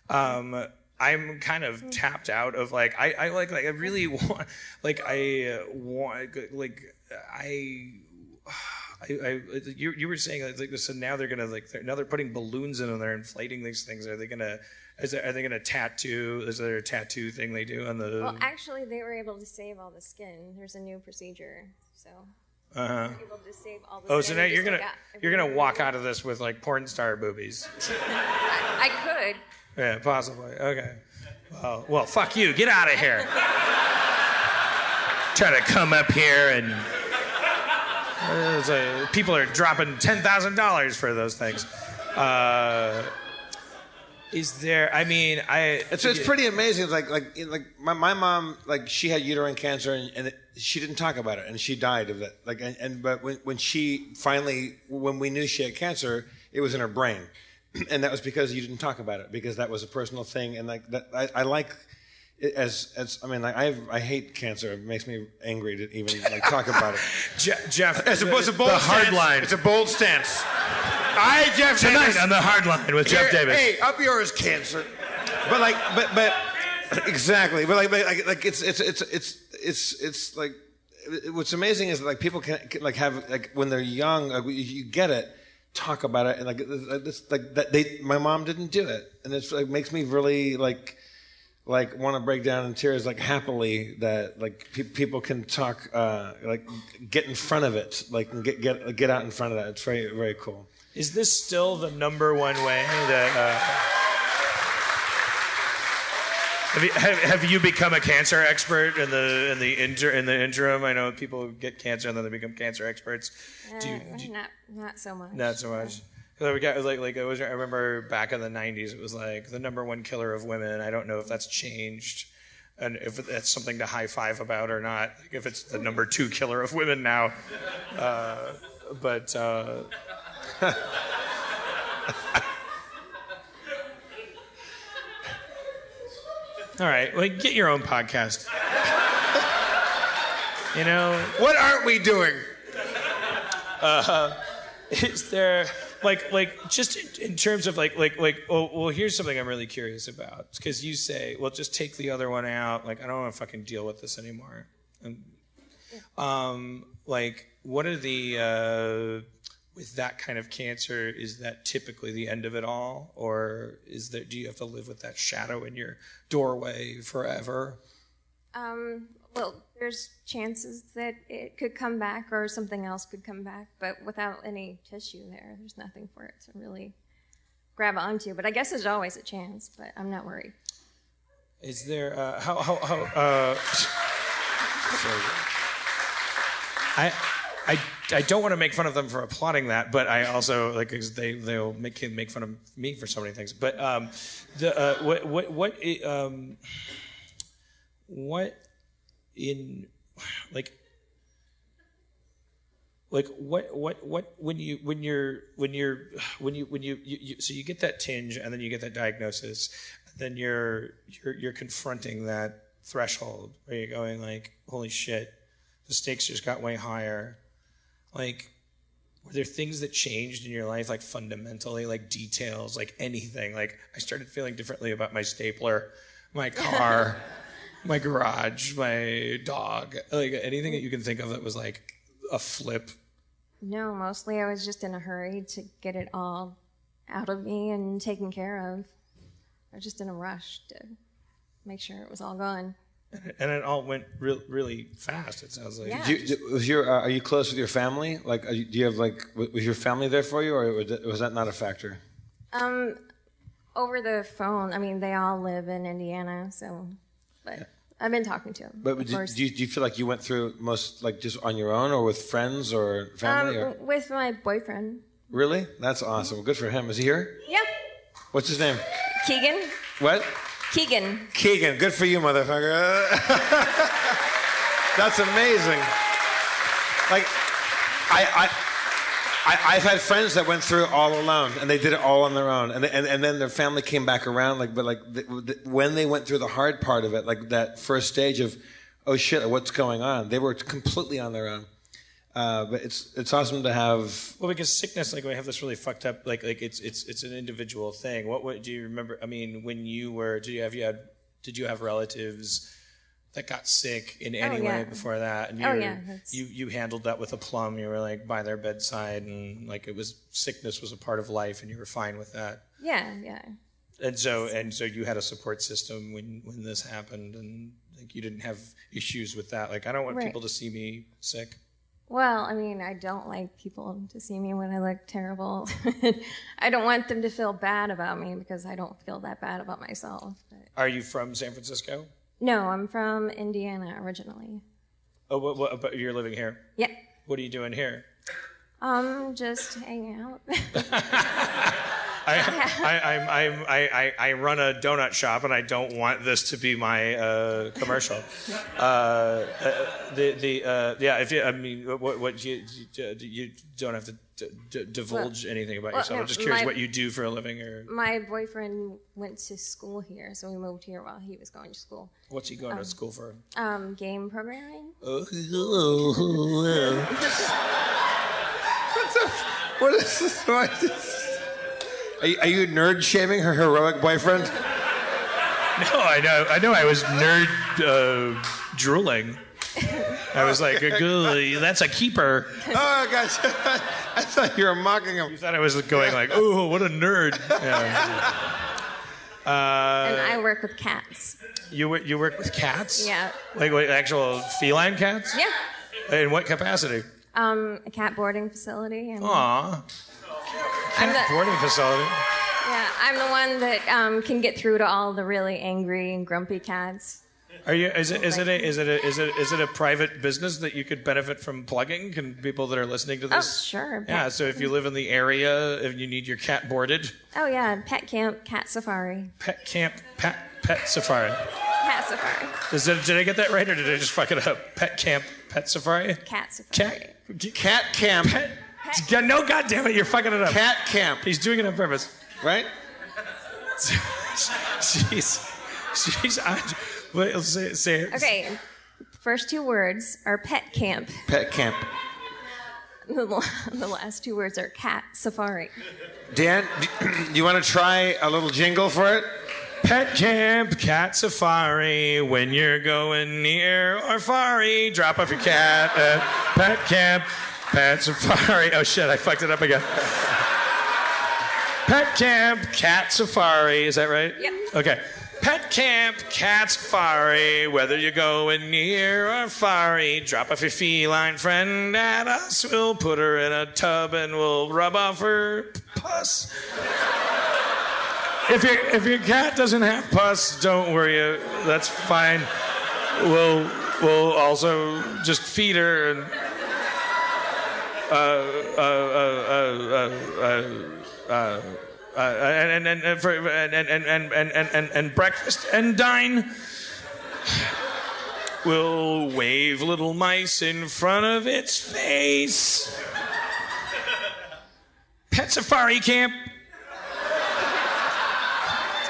Um i'm kind of tapped out of like i i like like i really want like i want like i I, I, you, you were saying like so now they're gonna like they're, now they're putting balloons in and they're inflating these things. Are they gonna is there, are they gonna tattoo? Is there a tattoo thing they do on the? Well, actually, they were able to save all the skin. There's a new procedure, so uh-huh. able to save all Oh, so now you're gonna you're gonna walk out of this with like porn star boobies. I could. Yeah, possibly. Okay. Well, well, fuck you. Get out of here. Try to come up here and uh, a- people are dropping ten thousand dollars for those things. Uh, is there? I mean, I. It's it's pretty amazing. It's like like like my, my mom like she had uterine cancer and, and it, she didn't talk about it and she died of it. Like and, and but when when she finally when we knew she had cancer, it was in her brain, and that was because you didn't talk about it because that was a personal thing and like that I, I like. It as as I mean, like I I hate cancer. It makes me angry to even like talk about it. Je- Jeff. It's a, it's a bold the hard stance. line. It's a bold stance. I, Jeff Tonight Davis. on the hard line with Jeff Here- Davis. Hey, up yours, cancer. But like, but but exactly. But like, but like, like it's it's it's it's it's it's like what's amazing is like people can, can like have like when they're young, like, you, you get it, talk about it, and like this like that they my mom didn't do it, and it's like makes me really like like want to break down in tears like happily that like pe- people can talk uh like get in front of it like get get get out in front of that it's very very cool Is this still the number one way that? Uh, have, you, have, have you become a cancer expert in the in the inter, in the interim? I know people get cancer and then they become cancer experts. Do you, Uh, do you- not not so much. not so much. 'Cause we got like like it was. I remember back in the '90s, it was like the number one killer of women. I don't know if that's changed, and if that's something to high five about or not. Like if it's the number two killer of women now. Uh, but uh, all right, well, get your own podcast. you know, What aren't we doing? Uh, is there like like just in terms of like like like oh well here's something i'm really curious about because you say well just take the other one out like i don't want to fucking deal with this anymore and, um like what are the uh with that kind of cancer is that typically the end of it all or is there do you have to live with that shadow in your doorway forever Um, well, there's chances that it could come back or something else could come back, but without any tissue there, there's nothing for it to really grab onto. But I guess there's always a chance, but I'm not worried. Is there uh, how how how? Uh, sorry. I. I, I don't want to make fun of them for applauding that, but I also like they they'll make make fun of me for so many things. But um, the uh, what what what um, what in like like what what what when you when you're when you're when you when you, you, you so you get that tinge and then you get that diagnosis then you're you're you're confronting that threshold where you're going like holy shit the stakes just got way higher like were there things that changed in your life like fundamentally like details like anything like i started feeling differently about my stapler my car my garage my dog like anything that you can think of that was like a flip No, mostly I was just in a hurry to get it all out of me and taken care of. I was just in a rush to make sure it was all gone. And it all went real, really fast it sounds like Yeah. Do you, do- was your, uh, are you close with your family? Like, are you, do you have like, was your family there for you, or was that, not a factor? Um, over the phone, I mean, they all live in Indiana, so, but I've been talking to them. But do, do, you, do you feel like you went through most like just on your own, or with friends or family? or? um, with my boyfriend. Really? That's awesome. Good for him. Is he here? Yeah. What's his name? Keegan. What? Keegan. Keegan. Good for you, motherfucker. That's amazing. Like, I, I, I, I've had friends that went through it all alone, and they did it all on their own, and and, and then their family came back around. Like, but like the, the, when they went through the hard part of it, like that first stage of, oh shit, what's going on? They were completely on their own. Uh, but it's it's awesome to have well because sickness like we have this really fucked up like like it's it's it's an individual thing what, what do you remember i mean when you were did you have you had did you have relatives that got sick in any Oh, yeah. way before that and you Oh, were- yeah, you you handled that with a plum you were like by their bedside and like it was sickness was a part of life and you were fine with that Yeah, yeah. and so and so you had a support system when when this happened and like you didn't have issues with that like i don't want Right. people to see me sick Well, I mean, I don't like people to see me when I look terrible. I don't want them to feel bad about me because I don't feel that bad about myself. But are you from san francisco no, I'm from Indiana originally. oh what, what but you're living here Yeah. what are you doing here Um, just hanging out. I, I, I'm, I'm, I, I, I run a donut shop, and I don't want this to be my uh, commercial. Uh, uh, the, the, uh, yeah. If you, I mean, what, what you, you, don't have to d- d- divulge anything about well, yourself. no, I'm just curious my- what you do for a living, or My boyfriend went to school here, so we moved here while he was going to school. what's he going to school for? Um, game programming. What is this? What is this? Are you, are you nerd shaming her heroic boyfriend? No, I know, I know. I was nerd uh, drooling. I was like, "Good, that's a keeper. Oh, gosh. I thought you were mocking him. You thought I was going like, "Oh, what a nerd." Yeah. and Uh, I work with cats. you wo- you work with cats? Yeah. Like, like actual feline cats? Yeah. In what capacity? Um, a cat boarding facility. And Aw. I'm the, Boarding facility. yeah, I'm the one that um, can get through to all the really angry and grumpy cats. Are you? Is it? Is it? A, is it? A, is it? Is it a private business that you could benefit from plugging? Can people that are listening to this? Oh, this? sure. Yeah. So if you live in the area, if you need your cat boarded, Oh, yeah. Pet camp, cat safari. pet camp, pet pet safari. Cat safari. Is it, did I get that right, or did I just fuck it up? Pet camp, pet safari. Cat safari. Cat. Cat camp. Pet. Yeah, no, goddamn it, you're fucking it up. Cat camp, He's doing it on purpose. right? She's, she's. on- Wait, let's say, say it. Okay. First two words are pet camp. Pet camp. The, the last two words are cat safari. Dan, do you want to try a little jingle for it? Pet camp, cat safari. When you're going near or far, drop off your cat at pet camp, pet safari. Oh shit, I fucked it up again. Pet camp, cat safari. Is that right? Yep. Okay. Pet camp, cat safari. Whether you're going near or far, drop off your feline friend at us. We'll put her in a tub and we'll rub off her pus. If your if your cat doesn't have pus, don't worry. That's fine. We'll we'll also just feed her and uh uh uh uh uh. uh uh, and, and, and, for, and, and, and, and, and, and, and breakfast and dine. We'll wave little mice in front of its face. Pet safari camp.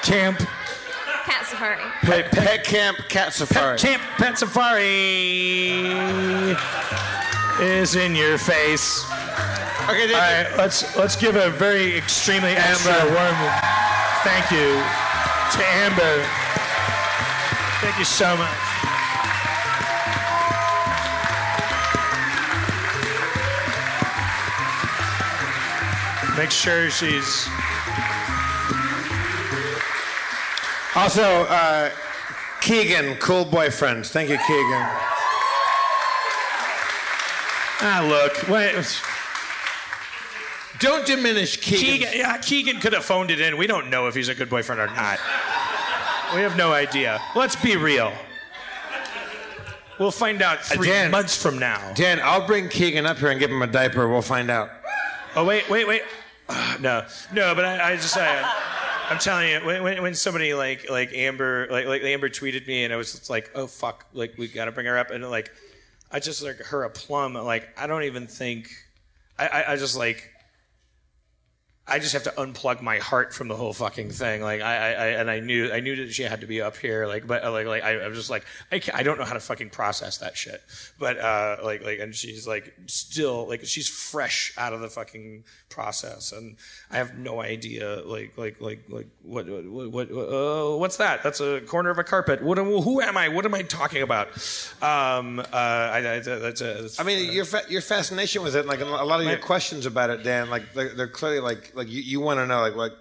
Camp. Cat safari. Pet, pet camp, cat safari. Pet camp. Pet safari is in your face. Okay, All right, let's let's give a very extremely extra warm thank you to Amber. Thank you so much. Make sure she's Also, uh, Keegan, cool boyfriend. Thank you, Keegan. Ah look. Wait, Don't diminish Keegan. Keegan, yeah, Keegan could have phoned it in. We don't know if he's a good boyfriend or not. We have no idea. Let's be real. We'll find out three Dan. months from now. Dan, I'll bring Keegan up here and give him a diaper. We'll find out. Oh wait, wait, wait. Uh, no, no, but I, I just I, I'm telling you, when, when, when somebody like like Amber like like Amber tweeted me and I was like, oh fuck, like we gotta bring her up and like I just like her a plum. Like I don't even think I, I, I just like I just have to unplug my heart from the whole fucking thing. Like I, I, I and I knew I knew that she had to be up here. Like but uh, like like I, I was just like I, I don't know how to fucking process that shit. But uh like like and she's like still like she's fresh out of the fucking process and I have no idea like like like like what what what, what uh, what's that? That's a corner of a carpet. What am- who am I? What am I talking about? Um uh I, I that's a, that's I mean, your fa- your fascination with it, like a lot of your questions about it, Dan, like they're, they're clearly like like you, you want to know, like what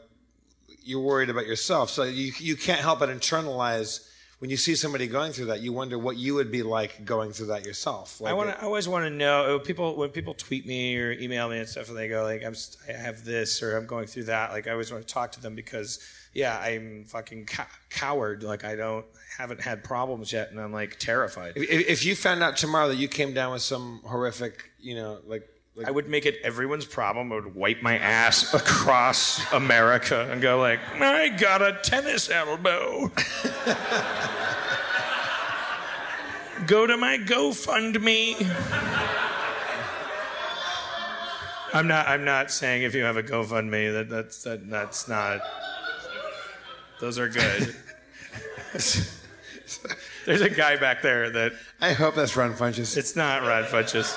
you're worried about yourself. So you you can't help but internalize when you see somebody going through that. You wonder what you would be like going through that yourself. Like I want. I always want to know uh, people when people tweet me or email me and stuff, and they go like, "I'm, I have this" or "I'm going through that." Like, I always want to talk to them because, yeah, I'm fucking cow- coward. Like, I don't haven't had problems yet, and I'm like terrified. If, if you found out tomorrow that you came down with some horrific, you know, like, like I would make it everyone's problem. I would wipe my ass across America and go like, "I got a tennis elbow." go to my GoFundMe. I'm not. I'm not saying if you have a GoFundMe that that's that, that's not. Those are good. There's a guy back there that I hope that's Ron Funches. it's not Ron Funches.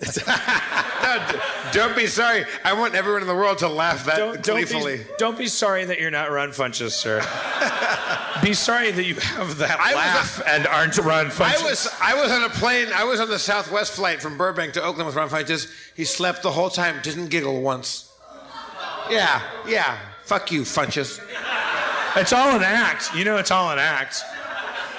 Don't be sorry. I want everyone in the world to laugh that Don't, don't, gleefully. be, don't be sorry that you're not Ron Funches, sir. be sorry that you have that I laugh and aren't Ron Funches. I was I was on a plane. I was on the Southwest flight from Burbank to Oakland with Ron Funches. He slept the whole time, didn't giggle once. Yeah, yeah. Fuck you, Funches. It's all an act. You know, it's all an act.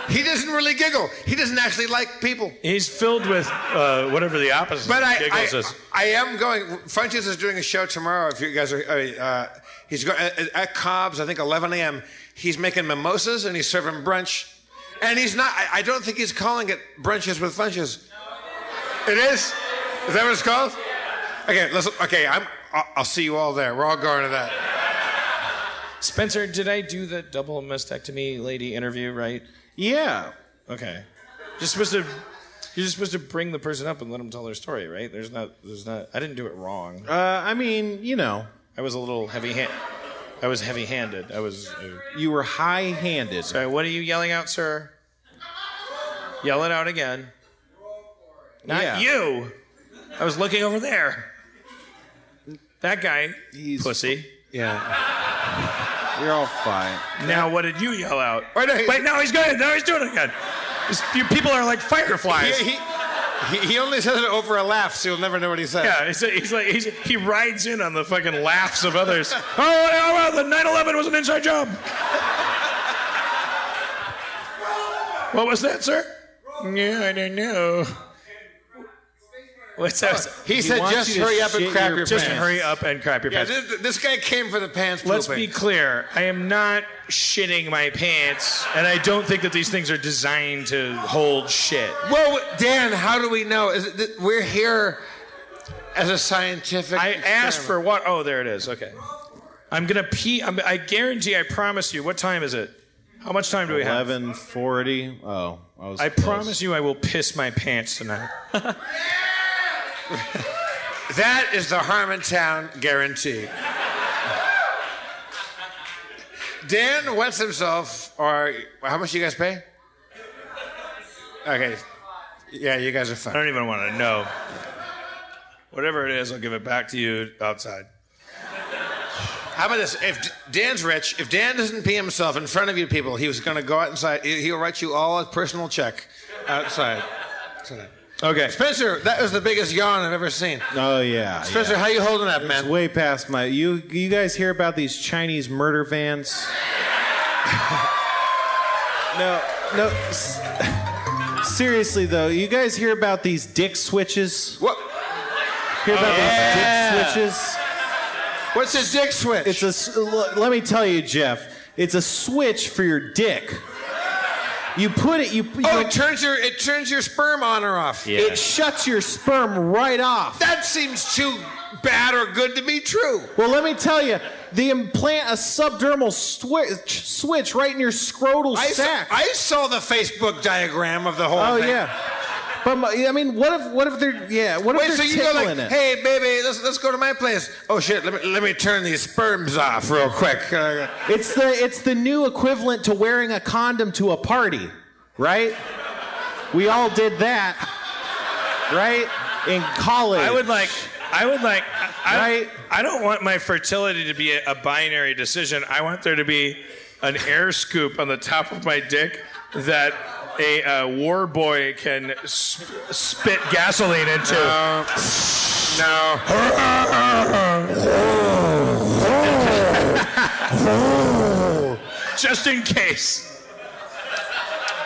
He doesn't really giggle. He doesn't actually like people. He's filled with uh, whatever the opposite But of I, giggles I, is. I am going. Funches is doing a show tomorrow. If you guys are, uh, he's going at, at Cobb's. I think 11 a.m. He's making mimosas and he's serving brunch, and he's not. I, I don't think he's calling it brunches with Funches. It is. Is that what it's called? Okay, listen. Okay, I'm. I'll, I'll see you all there. We're all going to that. Spencer, did I do the double mastectomy lady interview right? Yeah. Okay. Just supposed to. You're just supposed to bring the person up and let them tell their story, right? There's not. There's not. I didn't do it wrong. Uh, I mean, you know, I was a little heavy hand. I was heavy-handed. I was. Uh, you were high-handed. sorry. What are you yelling out, sir? Yell it out again. Not Yeah. you. I was looking over there. That guy, He's- pussy. Yeah. You're all fine. Now, what did you yell out? Wait, no, he- Wait, now he's good. Now he's doing it again. You people are like fireflies. He, he, he, only says it over a laugh, so you'll never know what he said. Yeah, he's, he's like he's, he rides in on the fucking laughs of others. oh, oh, well, the 9/11 was an inside job. what was that, sir? Yeah, I don't know. What's that? He, said, wants just you to hurry up and shit crap your your, Just pants. hurry up and crap your Yeah, pants. this, this guy came for the pants Let's pooping. be clear. I am not shitting my pants, and I don't think that these things are designed to hold shit. Well, Dan, how do we know? Is it, that we're here as a scientific. I asked for what? Oh, there it is. Okay. I'm gonna pee. I'm, I guarantee. I promise you. What time is it? How much time do we have? Eleven forty. Oh, I was. I close. promise you, I will piss my pants tonight. That is the Harmontown guarantee. Dan wets himself, or how much do you guys pay? Okay. Yeah, you guys are fine. I don't even want to know. Whatever it is, I'll give it back to you outside. How about this? If Dan's rich, if Dan doesn't pee himself in front of you people, he was going to go outside. he- He'll write you all a personal check outside. Outside. Okay. Spencer, that was the biggest yawn I've ever seen. Oh yeah. Spencer, yeah. how you holding up, man? It's way past my. You you guys hear about these Chinese murder vans? no, no. s- Seriously though, you guys hear about these dick switches? What? Hear about yeah. these dick oh, switches? What's a dick switch? It's a. Let me tell you, Jeff. It's a switch for your dick. You put it. You. you oh, it turns your it turns your sperm on or off. It shuts your sperm right off. That seems too bad or good to be true. Well, let me tell you, they implant a subdermal switch, switch right in your scrotal I saw, sac. I saw the Facebook diagram of the whole oh thing. Oh yeah, but my, I mean, what if what if they're yeah? What if they're so you go like, it? hey, baby, let's let's go to my place. Oh shit, let me let me turn these sperms off real quick. It's the it's the new equivalent to wearing a condom to a party, right? We all did that, right? In college. I would like. I would like. I, Right. I don't want my fertility to be a, a binary decision. I want there to be an air scoop on the top of my dick that a uh, war boy can sp- spit gasoline into. No. Just in case.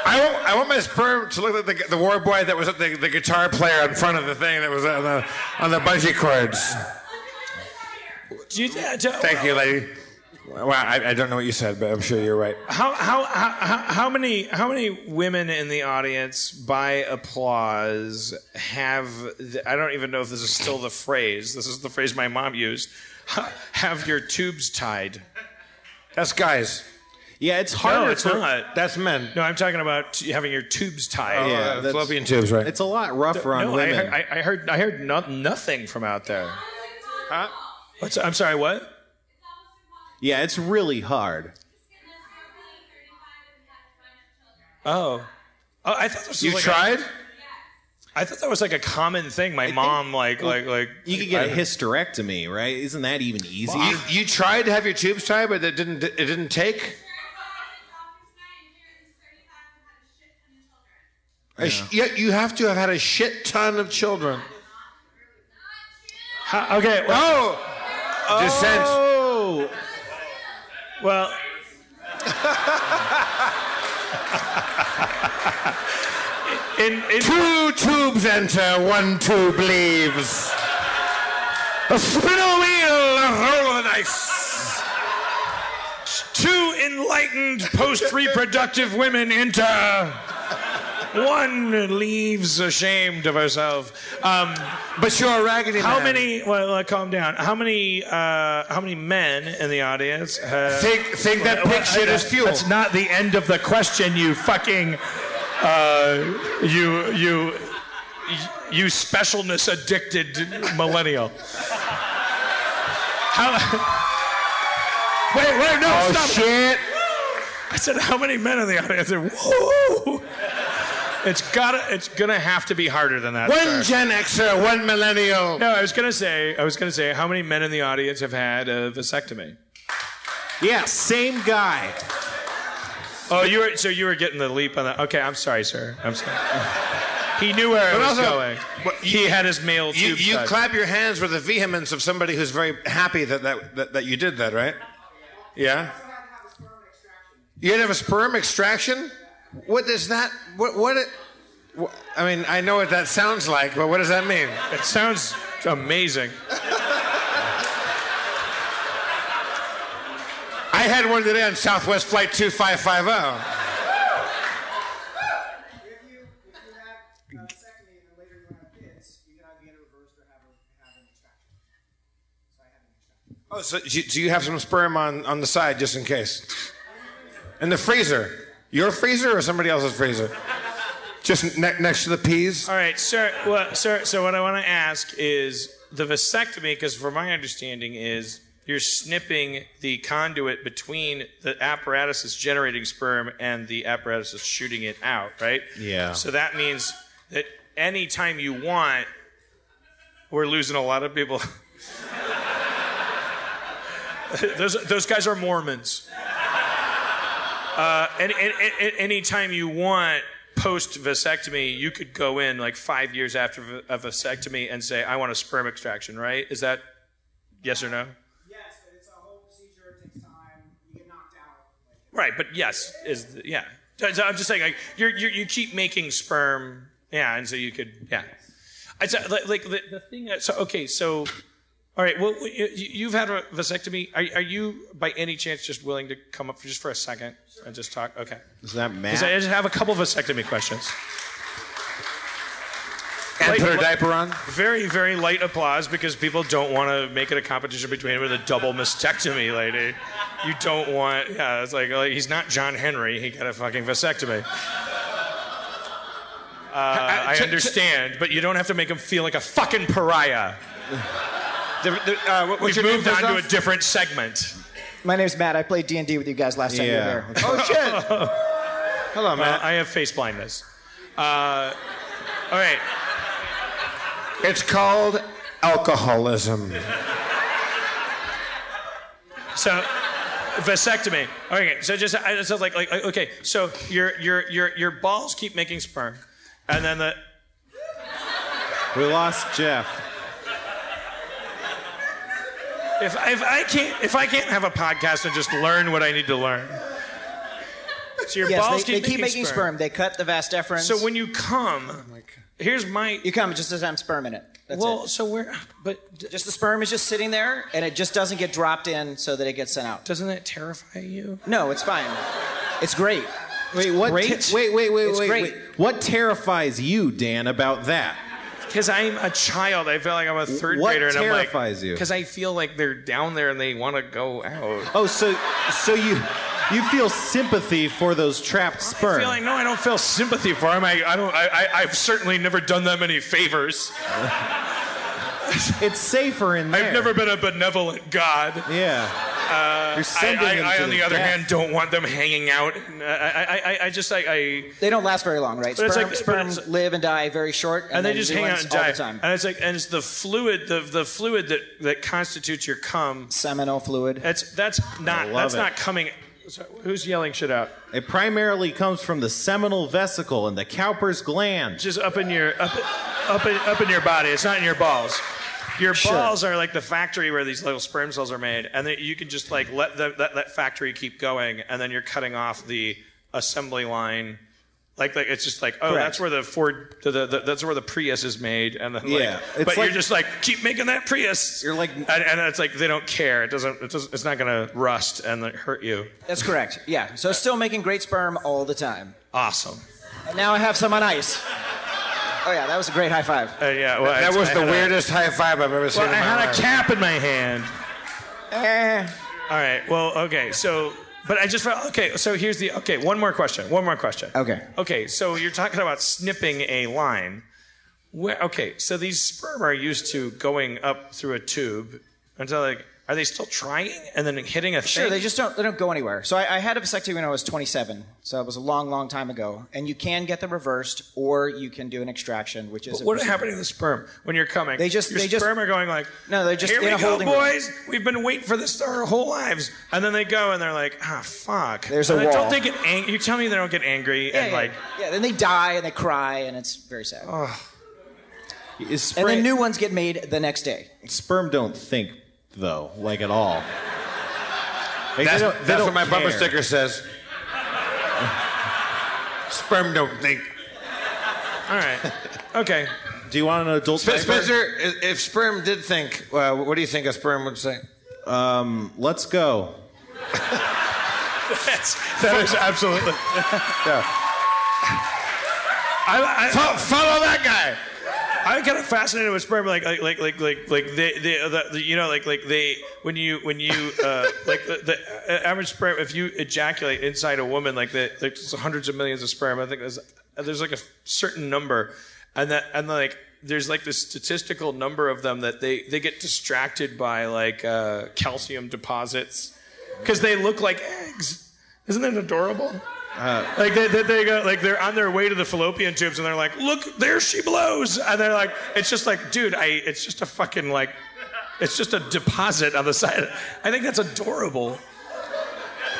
I want I want my sperm to look like the, the war boy that was at the, the guitar player in front of the thing that was on the on the bungee cords. Do you, uh, do- Thank you, lady. Well, I, I don't know what you said, but I'm sure you're right. How, how, how, how- how many how many women in the audience by applause have the, I don't even know if this is still the phrase. This is the phrase my mom used. Have your tubes tied. That's guys. yeah, it's harder. No, it's for, not. That's men. No, I'm talking about t- having your tubes tied. Yeah, Uh, fallopian tubes, right? It's a lot rougher on no, I, women. heard- I, I heard I heard no, nothing from out there. Huh? What's, I'm sorry. What? Yeah, it's really hard. Oh. Oh, I thought this was you like tried? A, I thought that was like a common thing. My mom, like, like, like. You could get a I- hysterectomy, right? Isn't that even easy? You, you tried to have your tubes tied, but it didn't. It didn't take. A sh- yeah, you have to have had a shit ton of children. How- okay. Well, Oh, descent. oh, well in, in, Two tubes enter, one tube leaves. A spin wheel, a roll of the dice. two enlightened post-reproductive women enter. One leaves ashamed of herself. Um, But you're a raggedy how man. many? Well, uh, calm down. How many? Uh, how many men in the audience? Have, Think, think that Well, pig shit is fuel. That's not the end of the question. You fucking. Uh, you you you specialness addicted millennial. How? Wait, wait, no, Oh, stop. shit. I said, how many men in the audience? I said, whoa. It's gotta. It's gonna have to be harder than that. One sir. Gen Xer, one millennial. No, I was gonna say. I was gonna say, how many men in the audience have had a vasectomy? Yeah, same guy. Oh, you were. So you were getting the leap on that. Okay, I'm sorry, sir. I'm sorry. He knew where I was also, going. but he had his male You, you clap your hands with the vehemence of somebody who's very happy that, that, that, that you did that, right? Yeah? You had to have a sperm extraction? What does that, what, what, it, what, I mean, I know what that sounds like, but what does that mean? It sounds amazing. I had one today on Southwest Flight 2550. Oh, so do you, do you have some sperm on, on the side just in case? In the freezer? Your freezer or somebody else's freezer? Just ne- next to the peas? All right, sir. Well, sir. So what I want to ask is the vasectomy, because from my understanding is you're snipping the conduit between the apparatus that's generating sperm and the apparatus that's shooting it out, right? Yeah. So that means that anytime you want, we're losing a lot of people. those, those guys are Mormons. Uh, and, and, and anytime you want post vasectomy, you could go in like five years after a vasectomy and say, I want a sperm extraction, right? Is that yes or no? Yes, but it's a whole procedure. It takes time. You get knocked out. Right, but yes is the, yeah. So- I'm just saying like you're you keep making sperm, yeah, and so you could yeah. It's like, like the, the thing. That, so okay, so all right. Well, you, you've had a vasectomy. Are, are you by any chance just willing to come up for just for a second and just talk? Okay. Is that Because I just have a couple of vasectomy questions. And Light- put her li- diaper on? Very, very light applause because people don't want to make it a competition between him and a double mastectomy lady. You don't want, yeah, it's like, like, he's not John Henry. He got a fucking vasectomy. Uh, I understand, but you don't have to make him feel like a fucking pariah. The, the, uh, what- We've moved on to a different segment. My name's Matt. I played D and D with you guys last time you were Yeah. there. Oh, shit. Hello, Uh, Matt. I have face blindness. Uh, all right. It's called alcoholism. So vasectomy. Okay, so just I- so like like okay, so your your your your balls keep making sperm, and then the We lost Jeff. If if I can't if I can't have a podcast and just learn what I need to learn. So your Yes, balls they, they keep making sperm. They cut the vas deferens. So when you come, oh here's my you come, it just doesn't have sperm in it. That's well. it. So where? But Just the sperm is just sitting there, and it just doesn't get dropped in so that it gets sent out. doesn't that terrify you? No, it's fine. It's great. Wait, what? Great. te- wait, wait, wait, It's wait, great. wait. What terrifies you, Dan, about that? Because I'm a child. I feel like I'm a third What grader, and I'm like, terrifies you? Because I feel like they're down there and they want to go out. Oh, so so you you feel sympathy for those trapped sperm? I feel like no, I don't feel sympathy for them. I, I don't. I, I, I've certainly never done them any favors. it's safer in there. I've never been a benevolent God. Yeah. You're I, sending I, them I to on the other death. hand, don't want them hanging out. Uh, I, I, I, I just like I. They don't last very long, right? But it's Sperm, like- but sperm it's- live and die very short, and, And they just hang out ones and all die. the time. And it's like, and it's the fluid, the the fluid that that constitutes your cum. Seminal fluid. That's that's not that's it. not coming. so Who's yelling shit out? It primarily comes from the seminal vesicle and the Cowper's gland. Just up in your up, up in, up in your body. It's not in your balls. Your balls are like the factory where these little sperm cells are made, and then you can just like let the, that that factory keep going, and then you're cutting off the assembly line. Like, like it's just like oh Correct. that's where the Ford the, the, the- that's where the Prius is made and then like Yeah, but you're just like keep making that Prius You're like- and, and it's like they don't care it doesn't it doesn't it's not gonna rust and hurt you That's correct. Yeah. So still making great sperm all the time. awesome And now I have some on ice. Oh yeah, that was a great high five. uh, yeah well, That it's- was I the had a- weirdest high five I've ever seen I in my had life. a cap in my hand Eh. All right. Well, okay. So, but I just felt okay. So here's the okay. One more question. One more question. Okay. Okay. So you're talking about snipping a line. Where, okay, so these sperm are used to going up through a tube until like, are they still trying and then hitting a Sure, thing? they just don't they don't go anywhere. So I, I had a vasectomy when I was 27, so it was a long, long time ago. And you can get them reversed, or you can do an extraction, which is a What procedure. happened to the sperm when you're coming? They just- your they just- sperm are going like No, they're just here in we go, holding room. boys. We've been waiting for this our whole lives, and then they go and they're like, ah, fuck. There's a And then wall. Don't they get angry? You tell me they don't get angry Yeah, and yeah, like, yeah. Then they die and they cry, and it's very sad. Is and then new ones get made the next day. sperm don't think though, like at all. Like, That's, they don't- they that's don't what my bumper sticker says. Sperm don't think. all right, okay. Do you want an adult? Sp- diaper? Spencer, i- if sperm did think, uh, what do you think a sperm would say? Um, let's go. That's, that is absolutely. I, I, Fo- follow that guy. I'm kind of fascinated with sperm, like like like like like like they, they the, the, you know like like they when you when you uh, like the, the average sperm if you ejaculate inside a woman like the, there's hundreds of millions of sperm I think there's there's like a certain number and that and like there's like this statistical number of them that they they get distracted by like uh, calcium deposits because they look like eggs. Isn't that adorable? Like they, they, they go like they're on their way to the fallopian tubes and they're like look there she blows. And they're like it's just like dude i it's just a fucking like it's just a deposit on the side. I think that's adorable.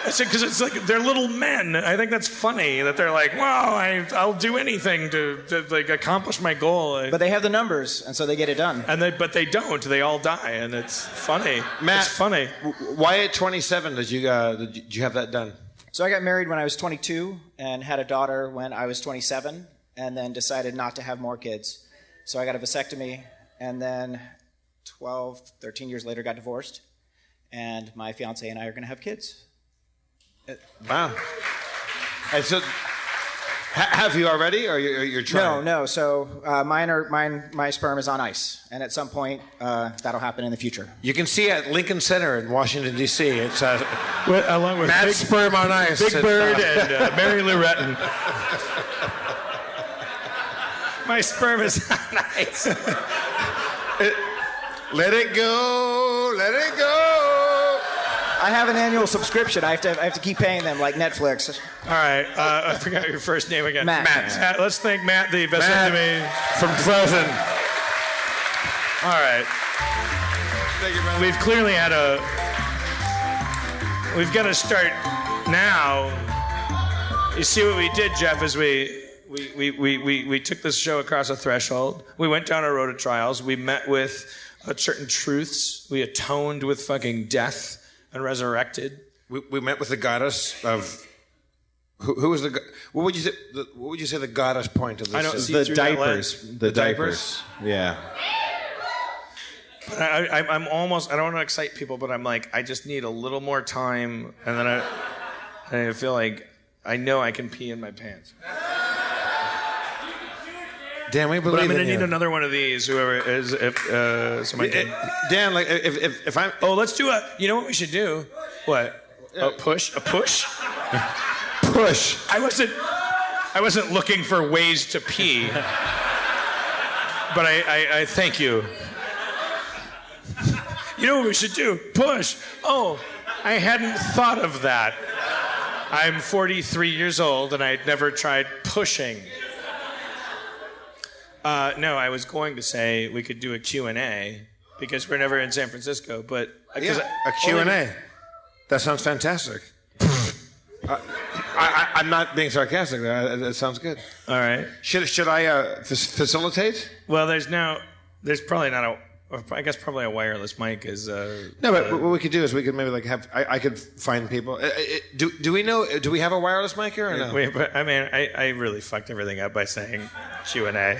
Because it's like they're little men. I think that's funny that they're like wow I, i'll do anything to, to like accomplish my goal. But they have the numbers, and so they get it done. and they but they don't. They all die and it's funny. Matt, it's funny. w- Why at 27 did you, uh, did you did you have that done? So I got married when I was 22 and had a daughter when I was 27, and then decided not to have more kids. So I got a vasectomy, and then 12, 13 years later, got divorced. And my fiance and I are going to have kids. Wow. And so, have you already, or you're, you're trying? no. No. So uh, mine are mine. My sperm is on ice, and at some point uh, that'll happen in the future. You can see at Lincoln Center in Washington D.C. It's uh, along with Matt Big- Sperm on Ice. Big Bird uh, and uh, Mary Lou Retton. My sperm is nice. Let it go, let it go. I have an annual subscription. I have to. I have to keep paying them like Netflix. All right, uh, I forgot your first name again. Matt. Matt. Let's thank Matt, the vasectomy. From Frozen. All right. Thank you, brother. We've clearly had a. We've got to start now. You see what we did, Jeff, is we. We, we, we, we, we took this show across a threshold. We went down a road of trials. We met with uh, certain truths. We atoned with fucking death and resurrected. We, we met with the goddess of. Who, who was the? What would you say? The, what would you say the goddess point of this? I don't is? The diapers. lens. The, The diapers. Yeah. But I, I, I'm almost. I don't want to excite people, but I'm like, I just need a little more time, and then I, I feel like I know I can pee in my pants. Dan, we But believe I'm gonna in need another one of these. Whoever is, if uh, somebody. Eh, Can... Dan, like if, if, if I'm Oh, let's do a. You know what we should do? What? A push? A push? push. I wasn't. I wasn't looking for ways to pee. But I, I, I thank you. You know what we should do? Push. Oh, I hadn't thought of that. I'm 43 years old and I'd never tried pushing. Uh, no, I was going to say we could do a Q&A because we're never in San Francisco, but uh, Yeah, I- a Q&A. That sounds fantastic. I, I, I'm not being sarcastic. That, that sounds good. All right. Should, should I uh, f- facilitate? Well, there's now, there's probably not a I guess probably a wireless mic is. Uh, No, but what we could do is we could maybe like have I, I could find people. Uh, uh, do do we know? Do we have a wireless mic here or no? Wait, but I mean, I, I really fucked everything up by saying Q and A.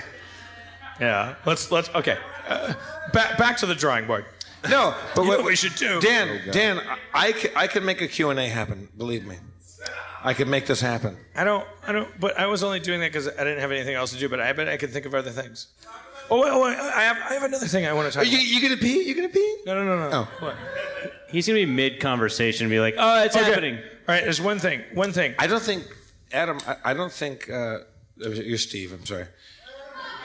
Yeah, let's let's okay. Uh, back back to the drawing board. No, but You what know what we should do? Dan, Dan, I, I could, I could make a Q and A happen. Believe me, I could make this happen. I don't I don't. But I was only doing that because I didn't have anything else to do. But I bet I could think of other things. Oh wait, oh, wait I have I have another thing I want to Are talk you, about. you gonna pee? You gonna pee? No no no no. Oh. What? He's gonna be mid conversation and be like, "Oh, it's Okay. happening." All right, there's one thing. One thing. I don't think Adam. I, I don't think uh, you're Steve. I'm sorry.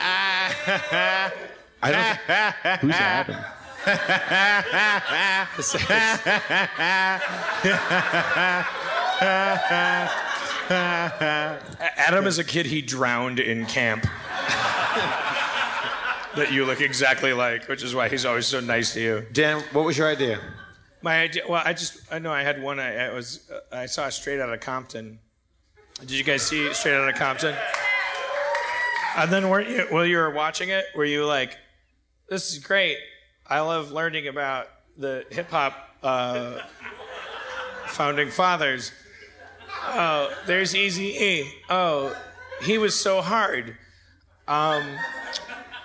I don't. Who's Adam? Adam is a kid he drowned in camp. that you look exactly like, which is why he's always so nice to you. Dan, what was your idea? My idea. Well, I just I know I had one. I, I was uh, I saw Straight Outta Compton. Did you guys see Straight Outta Compton? And then weren't you while you were watching it? Were you like, "This is great. I love learning about the hip hop uh, founding fathers." Oh, there's Easy E. Oh, he was so hard. Um,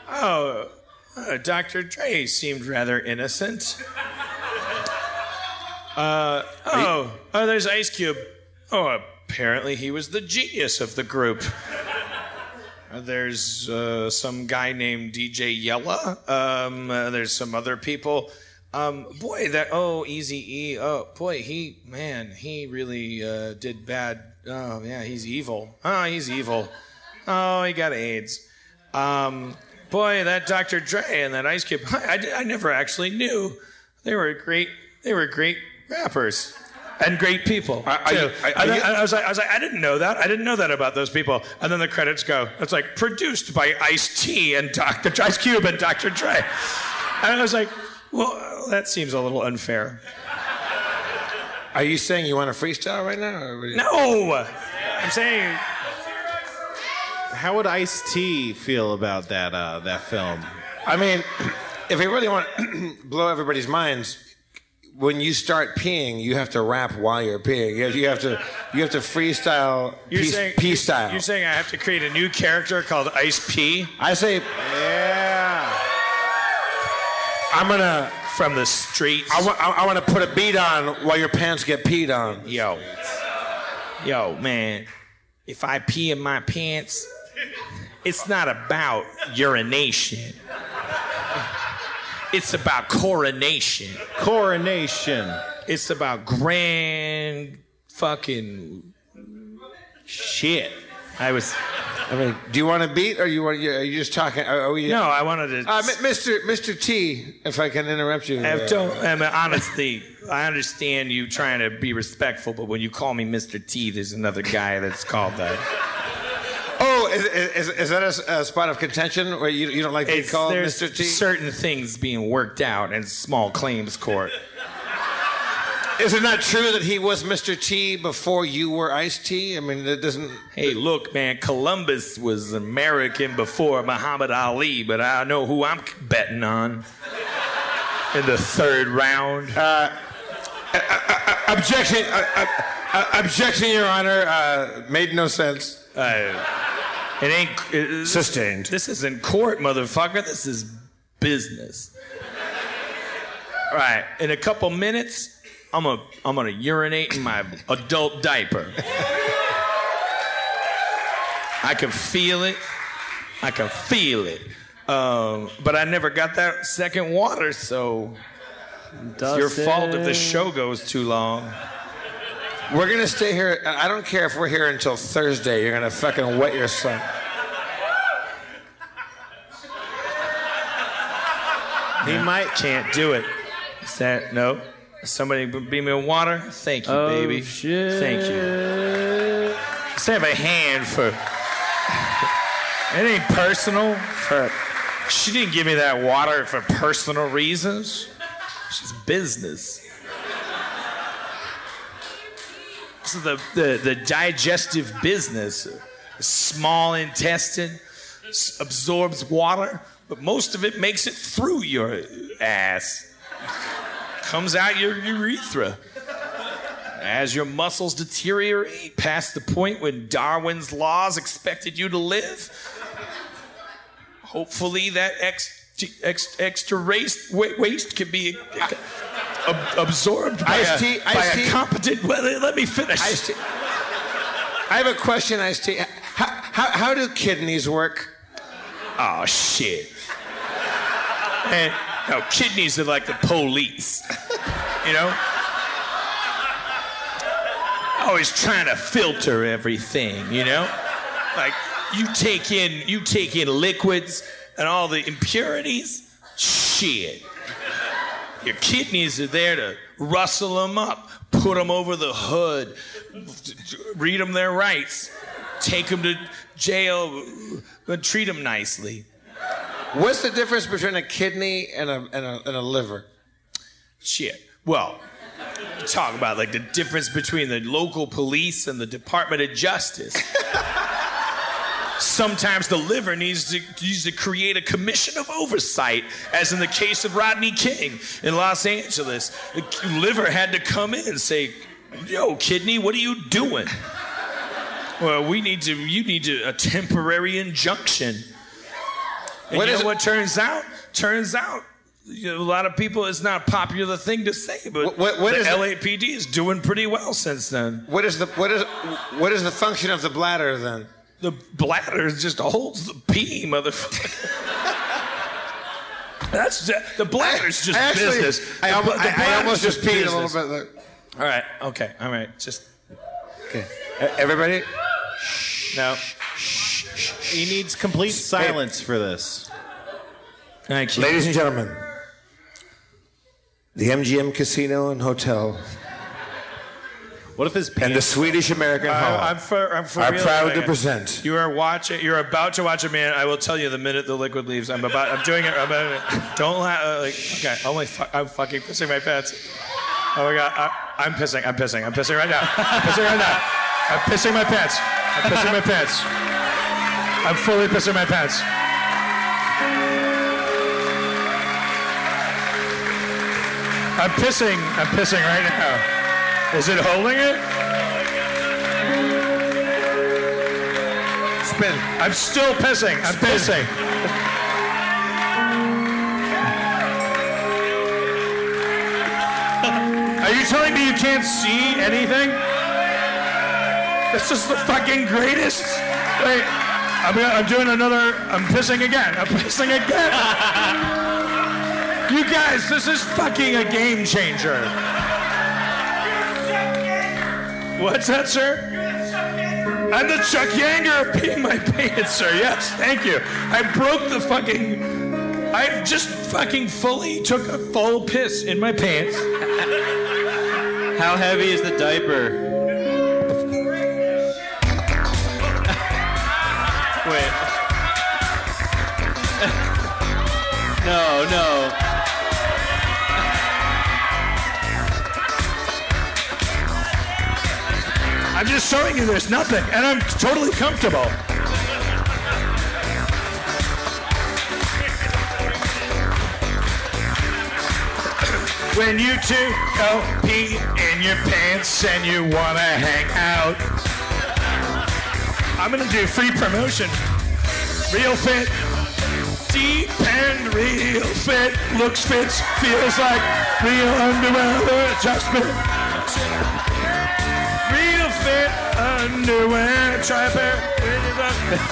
oh, uh, Dr. Dre seemed rather innocent. Uh, oh, oh, there's Ice Cube. Oh, apparently he was the genius of the group. There's uh, some guy named DJ Yella. Um, uh, there's some other people. Um, boy, that oh, Easy E. Oh, boy, he man, he really uh, did bad. Oh yeah, he's evil. Oh, he's evil. Oh, he got AIDS. Um, boy, that Dr. Dre and that Ice Cube. I, I, I never actually knew they were great. They were great rappers and great people. Are- are too. you- are- are And then you- I was like, I was like, I didn't know that. I didn't know that about those people. And then the credits go. It's like produced by Ice T and Dr. Ice Cube and Dr. Dre. And I was like, well, that seems a little unfair. Are you saying you want to freestyle right now? Or you- No, I'm saying How would Ice T feel about that uh, that film? I mean, if we really want to blow everybody's minds, when you start peeing, you have to rap while you're peeing. You have, you have to you have to freestyle you're pee, saying pee you're- style. You're saying I have to create a new character called Ice P I say, Yeah. I'm gonna. from the streets. I want, I, I want to put a beat on while your pants get peed on. Yo, yo, man, if I pee in my pants, it's not about urination. It's about coronation. Coronation. It's about grand fucking Shit. I was I mean, do you want a beat, or you want? Are you just talking? Are, are we? no, I wanted to. Uh, Mr. Mr. T, if I can interrupt you. I uh, don't. I mean, honestly, I understand you trying to be respectful, but when you call me Mr. T, there's another guy that's called that. Is, is, is that a spot of contention where you, you don't like being called Mr. T? certain things being worked out in small claims court. Is it not true that he was Mr. T before you were Ice T? I mean, that doesn't. Hey, look, man, Columbus was American before Muhammad Ali, but I know who I'm betting on in the third round. Objection, uh, uh, uh, objection, Your Honor. Uh, made no sense. It ain't it- Sustained. This isn't court, motherfucker. This is business. All right, in a couple minutes, I'm gonna I'm gonna urinate in my adult diaper. I can feel it. I can feel it. Um, but I never got that second water, so it's your fault if the show goes too long. We're gonna stay here. I don't care if we're here until Thursday. You're gonna fucking wet your son. He might can't do it. Is that no? Somebody be me water. Thank you, oh, baby. Thank you. Let's have a hand for. It ain't personal. For she didn't give me that water for personal reasons. She's business. This is the, the, the digestive business. Small intestine absorbs water, but most of it makes it through your ass. Comes out your urethra. As your muscles deteriorate past the point when Darwin's laws expected you to live, hopefully that ex, ex, extra wa- waste can be ab- absorbed by, a, Ice-T, by Ice-T. a competent. Well, let me finish. Ice T. I have a question, Ice T. How, how, how do kidneys work? Oh shit. And no, kidneys are like the police. You know? Always trying to filter everything, you know? Like you take in you take in liquids and all the impurities, shit. Your kidneys are there to rustle them up, put them over the hood, read them their rights, take them to jail, but treat them nicely. What's the difference between a kidney and a, and a, and a liver? Shit. Well, talk about like the difference between the local police and the Department of Justice. Sometimes the liver needs to, needs to create a commission of oversight, as in the case of Rodney King in Los Angeles. The liver had to come in and say, Yo, kidney, what are you doing? Well, we need to, you need to, a temporary injunction. And What you is know what turns out? Turns out, you know, a lot of people, it's not a popular thing to say, but What- what the is LAPD is doing pretty well since then. What is the what is what is the function of the bladder then? The bladder just holds the pee, motherfucker. That's ju- the bladder's just Actually, business. I, The the I- I bladder's almost just peed a little business. bit. There. All right, okay, all right, just Okay, everybody. no. He needs complete silence for this. Thank you. Ladies and gentlemen, the MGM Casino and Hotel What if his and the? Swedish American Hall I, am for, I'm for are real proud to present. You are watching. You're about to watch a man. I will tell you the minute the liquid leaves. I'm about. I'm doing it. I'm about, don't laugh. Uh, like, okay. Only. Fu- I'm fucking pissing my pants. Oh my god. I, I'm pissing. I'm pissing. I'm pissing right now. I'm pissing right now. I'm pissing my pants. I'm pissing my pants. I'm fully pissing my pants. I'm pissing. I'm pissing right now. Is it holding it? Spin. I'm still pissing. I'm pissing. Are you telling me you can't see anything? This is the fucking greatest. Wait, I'm, I'm doing another. I'm pissing again. I'm pissing again. you guys, this is fucking a game changer. What's that, sir? I'm the Chuck Yeager of peeing my pants, sir. Yes, thank you. I broke the fucking. I just fucking fully took a full piss in my pants. How heavy is the diaper? Wait. no, no. I'm just showing you there's nothing, and I'm totally comfortable. When you two go pee in your pants and you wanna hang out, I'm gonna do free promotion. Real fit, deep and real fit, looks fits, feels like real underwear adjustment. Real fit underwear. Try a pair.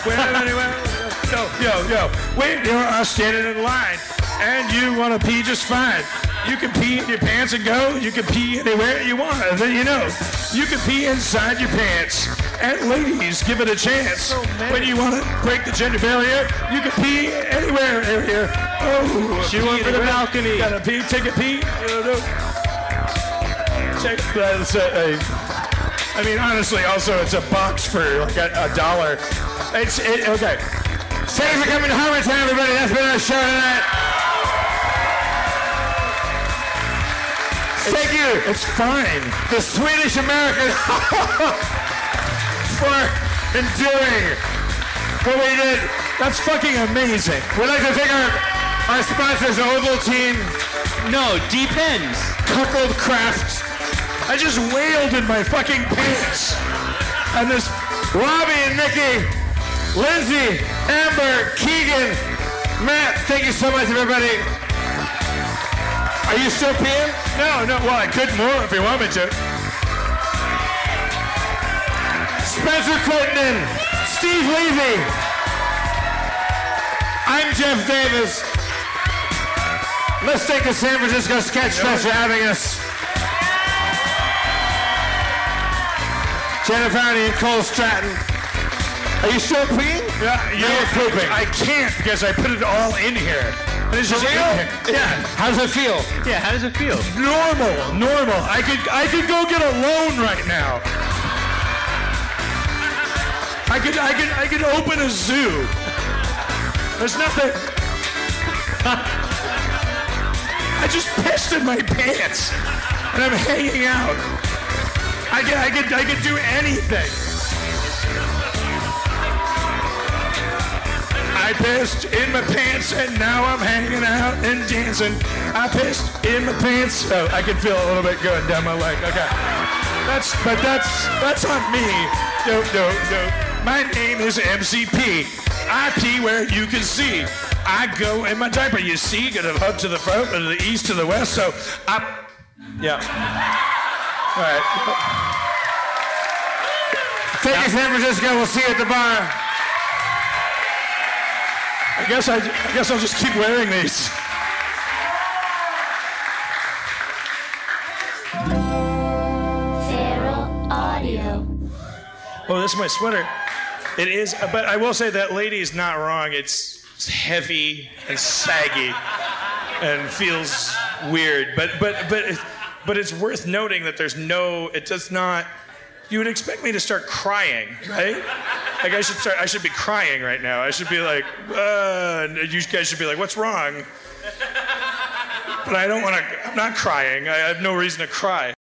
Wear it anywhere. Yo, yo, yo. When you're uh, standing in line and you want to pee just fine, you can pee in your pants and go. You can pee anywhere you want. And then you know, you can pee inside your pants. And ladies, give it a chance. when you want to break the gender barrier, you can pee anywhere here. Oh, She went for the balcony. Gotta pee, take a pee. You know, Check that's a, a, I mean, honestly, also it's a box for like a, a dollar. It's it, okay. Thanks for coming to Harmontown, everybody. That's been our show tonight. Thank you. It's fine. The Swedish American for enduring what we did. That's fucking amazing. We'd like to thank our our sponsors, Ovaltine. No, depends. Cuckold Craft. I just wailed in my fucking pants. And this Robbie and Nikki, Lindsay, Amber, Keegan, Matt, thank you so much, everybody. Are you still peeing? No, no. Well, I could more if you want me to. Spencer Crittenden, Steve Levy. I'm Jeff Davis. Let's thank the San Francisco Sketchfest for having us. Jennifer Hardy and Cole Stratton. Are you still peeing? Yeah, you You're pooping. I can't because I put it all in here. And it's just For in real? here. Yeah. How does it feel? Yeah, how does it feel? Normal, normal. I could I could go get a loan right now. I could I could I could open a zoo. There's nothing. I just pissed in my pants and I'm hanging out. I could I could I could do anything. I pissed in my pants and now I'm hanging out and dancing. I pissed in my pants. Oh, I can feel a little bit going down my leg. Okay. That's but that's that's on me. No, no, no. My name is MCP. I pee where you can see. I go in my diaper. You see, got a hub to the front, to the east, to the west. So I, yeah. All right. Take it, San Francisco. We'll see you at the bar. I guess I, I guess I'll just keep wearing these. Feral Audio. Oh, this is my sweater. It is, but I will say that lady is not wrong. It's, it's heavy and saggy, and feels weird. But but but it- but it's worth noting that there's no. It does not. You would expect me to start crying, right? Like I should start. I should be crying right now. I should be like, uh, you guys should be like, what's wrong? But I don't want to. I'm not crying. I have no reason to cry.